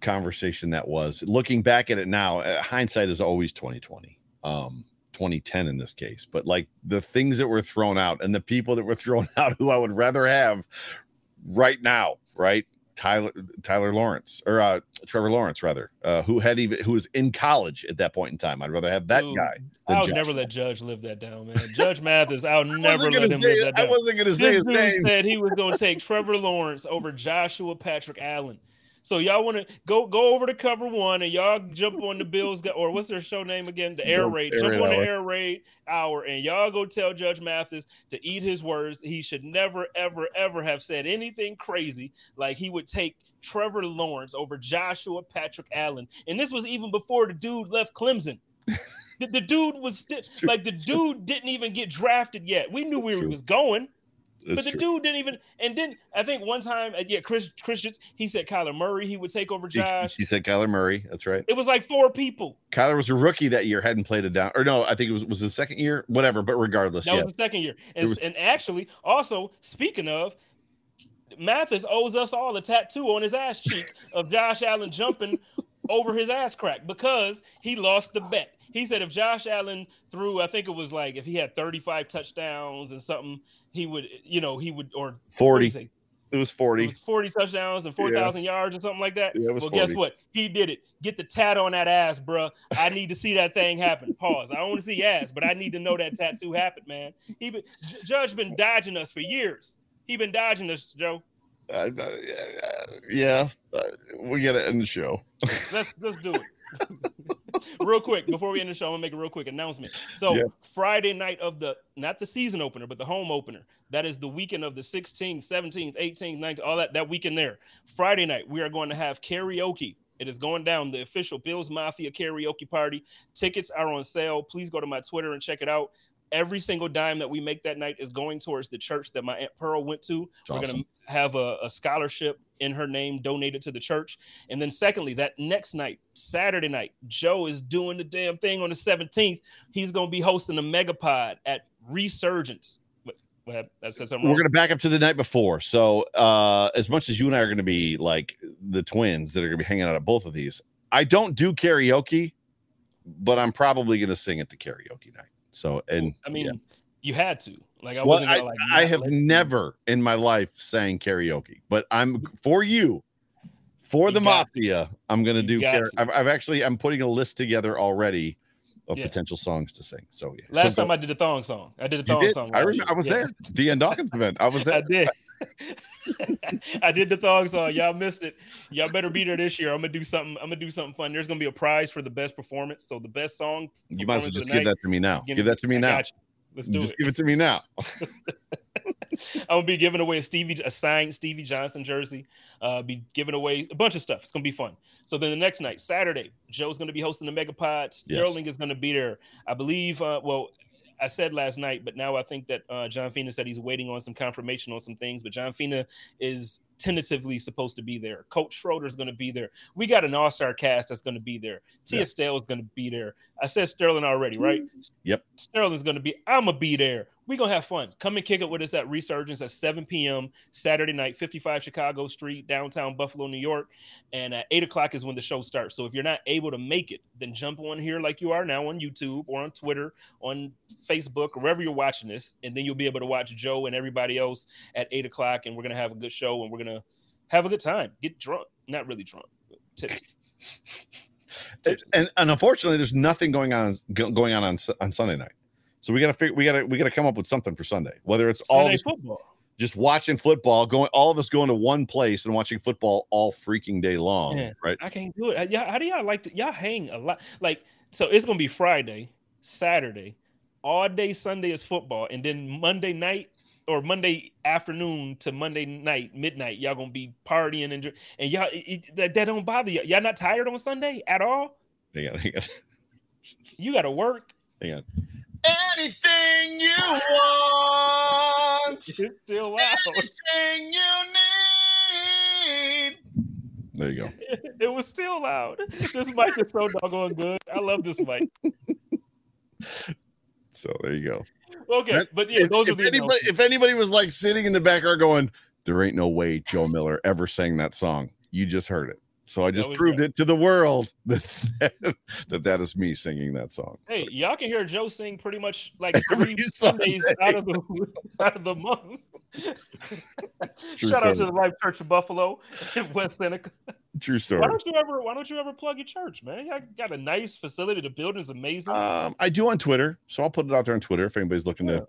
conversation that was. Looking back at it now uh, hindsight is always 2020 um 2010 in this case. But like the things that were thrown out and the people that were <laughs> thrown out who i would rather have right now right tyler tyler lawrence or uh trevor lawrence rather uh who had even who was in college at that point in time i'd rather have that Dude, guy I'll never let Judge live that down, man. Judge Mathis, I'll <laughs> never let him say live that I wasn't gonna say This his dude name. said he was going to take Trevor Lawrence over Joshua Patrick Allen. So y'all want to go go over to cover one and y'all jump on the Bills or what's their show name again? The Air Raid. Air Jump Raid on the Air Raid hour and y'all go tell Judge Mathis to eat his words. He should never ever ever have said anything crazy like he would take Trevor Lawrence over Joshua Patrick Allen. And this was even before the dude left Clemson. the, the dude was like the dude didn't even get drafted yet. We knew where he was going. That's but the true. dude didn't even. And then I think one time, uh, yeah, Chris Christians, he said Kyler Murray he would take over Josh. she said Kyler Murray. That's right. It was like four people. Kyler was a rookie that year, hadn't played it down, or no, I think it was was the second year, whatever. But regardless, That yeah, was the second year. And, was- and actually, also speaking of, Mathis owes us all a tattoo on his ass cheek <laughs> of Josh Allen jumping over his ass crack because he lost the bet. He said if Josh Allen threw, I think it was like if he had 35 touchdowns and something, he would, you know, he would or what did he forty. say? It was It forty. was 40 touchdowns and 4,000 yards or something like that. Yeah, it well, 40. guess what? He did it. Get the tat on that ass, bruh. I need to see that thing happen. <laughs> Pause. I don't want to see ass, but I need to know that tattoo happened, man. He been, J- Judge been dodging us for years. He been dodging us, Joe. Uh, uh, yeah, uh, we got to end the show. Let's let's do it. <laughs> <laughs> real quick before we end the show, I'm gonna make a real quick announcement. So Yeah. Friday night of the not the season opener, but the home opener. That is the weekend of the 16th, 17th, 18th, 19th, all that that weekend there. Friday night, we are going to have karaoke. It is going down the official Bills Mafia karaoke party. Tickets are on sale. Please go to my Twitter and check it out. Every single dime that we make that night is going towards the church that my Aunt Pearl went to. We're awesome. going to have a, a scholarship in her name donated to the church. And then, secondly, that next night, Saturday night, Joe is doing the damn thing on the 17th. He's going to be hosting a megapod at Resurgence. That said something We're gonna back up to the night before. So, uh, as much as you and I are gonna be like the twins that are gonna be hanging out at both of these, I don't do karaoke, but I'm probably gonna sing at the karaoke night. So, and I mean, yeah. you had to. Like, I Well, wasn't I, gonna, like, I have let you. never in my life sang karaoke, but I'm for you, for You the mafia. I'm gonna You do. to. I've, I've actually I'm putting a list together already of Yeah. potential songs to sing. So yeah, Last so time I did the thong song. I did the you thong did. song. I remember. I was Yeah. there. Dion Dawkins event. I was <laughs> there. I did. <laughs> I did the thong song. Y'all missed it. Y'all better be there this year. I'm gonna do something. I'm gonna do something fun. There's gonna be a prize for the best performance. So the best song. You might as well just give night, that to me now. give Give that to me I now. Let's do Just it. give it to me now. <laughs> <laughs> I'm gonna be giving away a Stevie a signed Stevie Johnson jersey. Uh, be giving away a bunch of stuff. It's gonna be fun. So then the next night, Saturday, Joe's gonna be hosting the Megapod. Sterling is gonna be there. I believe. Uh, well, I said last night, but now I think that uh, John Fina said he's waiting on some confirmation on some things. But John Fina is tentatively supposed to be there. Coach Schroeder's going to be there. We got an all-star cast that's going to be there. Tia Yeah. Stale is going to be there. I said Sterling already, right? Yep. Sterling's going to be. I'm gonna be there. We're gonna have fun. Come and kick it with us at Resurgence at 7 p.m. Saturday night, 55 Chicago Street, downtown Buffalo, New York. And at 8 o'clock is when the show starts. So if you're not able to make it, then jump on here like you are now on YouTube or on Twitter, on Facebook, wherever you're watching this, and then you'll be able to watch Joe and everybody else at 8 o'clock. And we're gonna have a good show and we're gonna have a good time. Get drunk. Not really drunk. Tipsy. <laughs> and, and unfortunately, there's nothing going on going on on, on Sunday night. So we gotta figure we gotta we gotta come up with something for Sunday. Whether it's all Sunday just, football. just watching football, going all of us going to one place and watching football all freaking day long, Yeah. right? I can't do it. Uh, Yeah, how do y'all like to? Y'all hang a lot. Like, so it's gonna be Friday, Saturday, all day Sunday is football, and then Monday night or Monday afternoon to Monday night midnight, y'all gonna be partying and and y'all it, it- that, that don't bother you. Y'all not tired on Sunday at all? Hang on, hang on, You got to work. hang on. Anything you want, It's still loud. anything you need. There you go. <laughs> it was still loud. This mic is so doggone good. I love this mic. So there you go. Okay, That- but yeah, if, those are the anybody if anybody was like sitting in the background going, there ain't no way Joe Miller ever sang that song. You just heard it. So I just proved it to the world <laughs> that, that that is me singing that song. Hey, y'all can hear Joe sing pretty much like <laughs> Every three Sundays Sunday. out of the <laughs> out of the month. Shout out to the Life Church of Buffalo in West Seneca. True story. Why don't you ever why don't you ever plug your church, man? Y'all got a nice facility. The building's amazing. Um, I do on Twitter, so I'll put it out there on Twitter if anybody's looking Yeah. to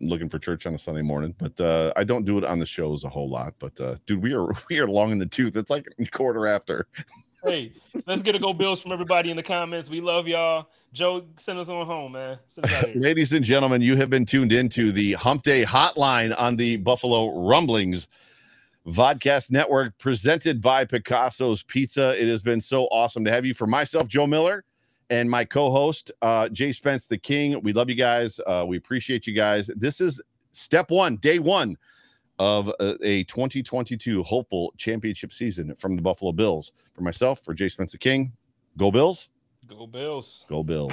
looking for church on a Sunday morning. But uh, I don't do it on the shows a whole lot. But uh, dude, we are <laughs> we are long in the tooth. It's like a quarter after. hey, <laughs> let's get a go bills from everybody in the comments. We love y'all. Joe, send us on home, man. Send us out here. Ladies and gentlemen, you have been tuned into the Hump Day Hotline on the Buffalo Rumblings Vodcast Network, presented by Picasso's Pizza. It has been so awesome to have you. For myself, Joe Miller, and my co-host, uh, Jay Spence, the King. We love you guys. Uh, we appreciate you guys. This is step one, day one of a, a 2022 hopeful championship season from the Buffalo Bills. For myself, for Jay Spence, the King, go Bills, Go Bills. go Bills.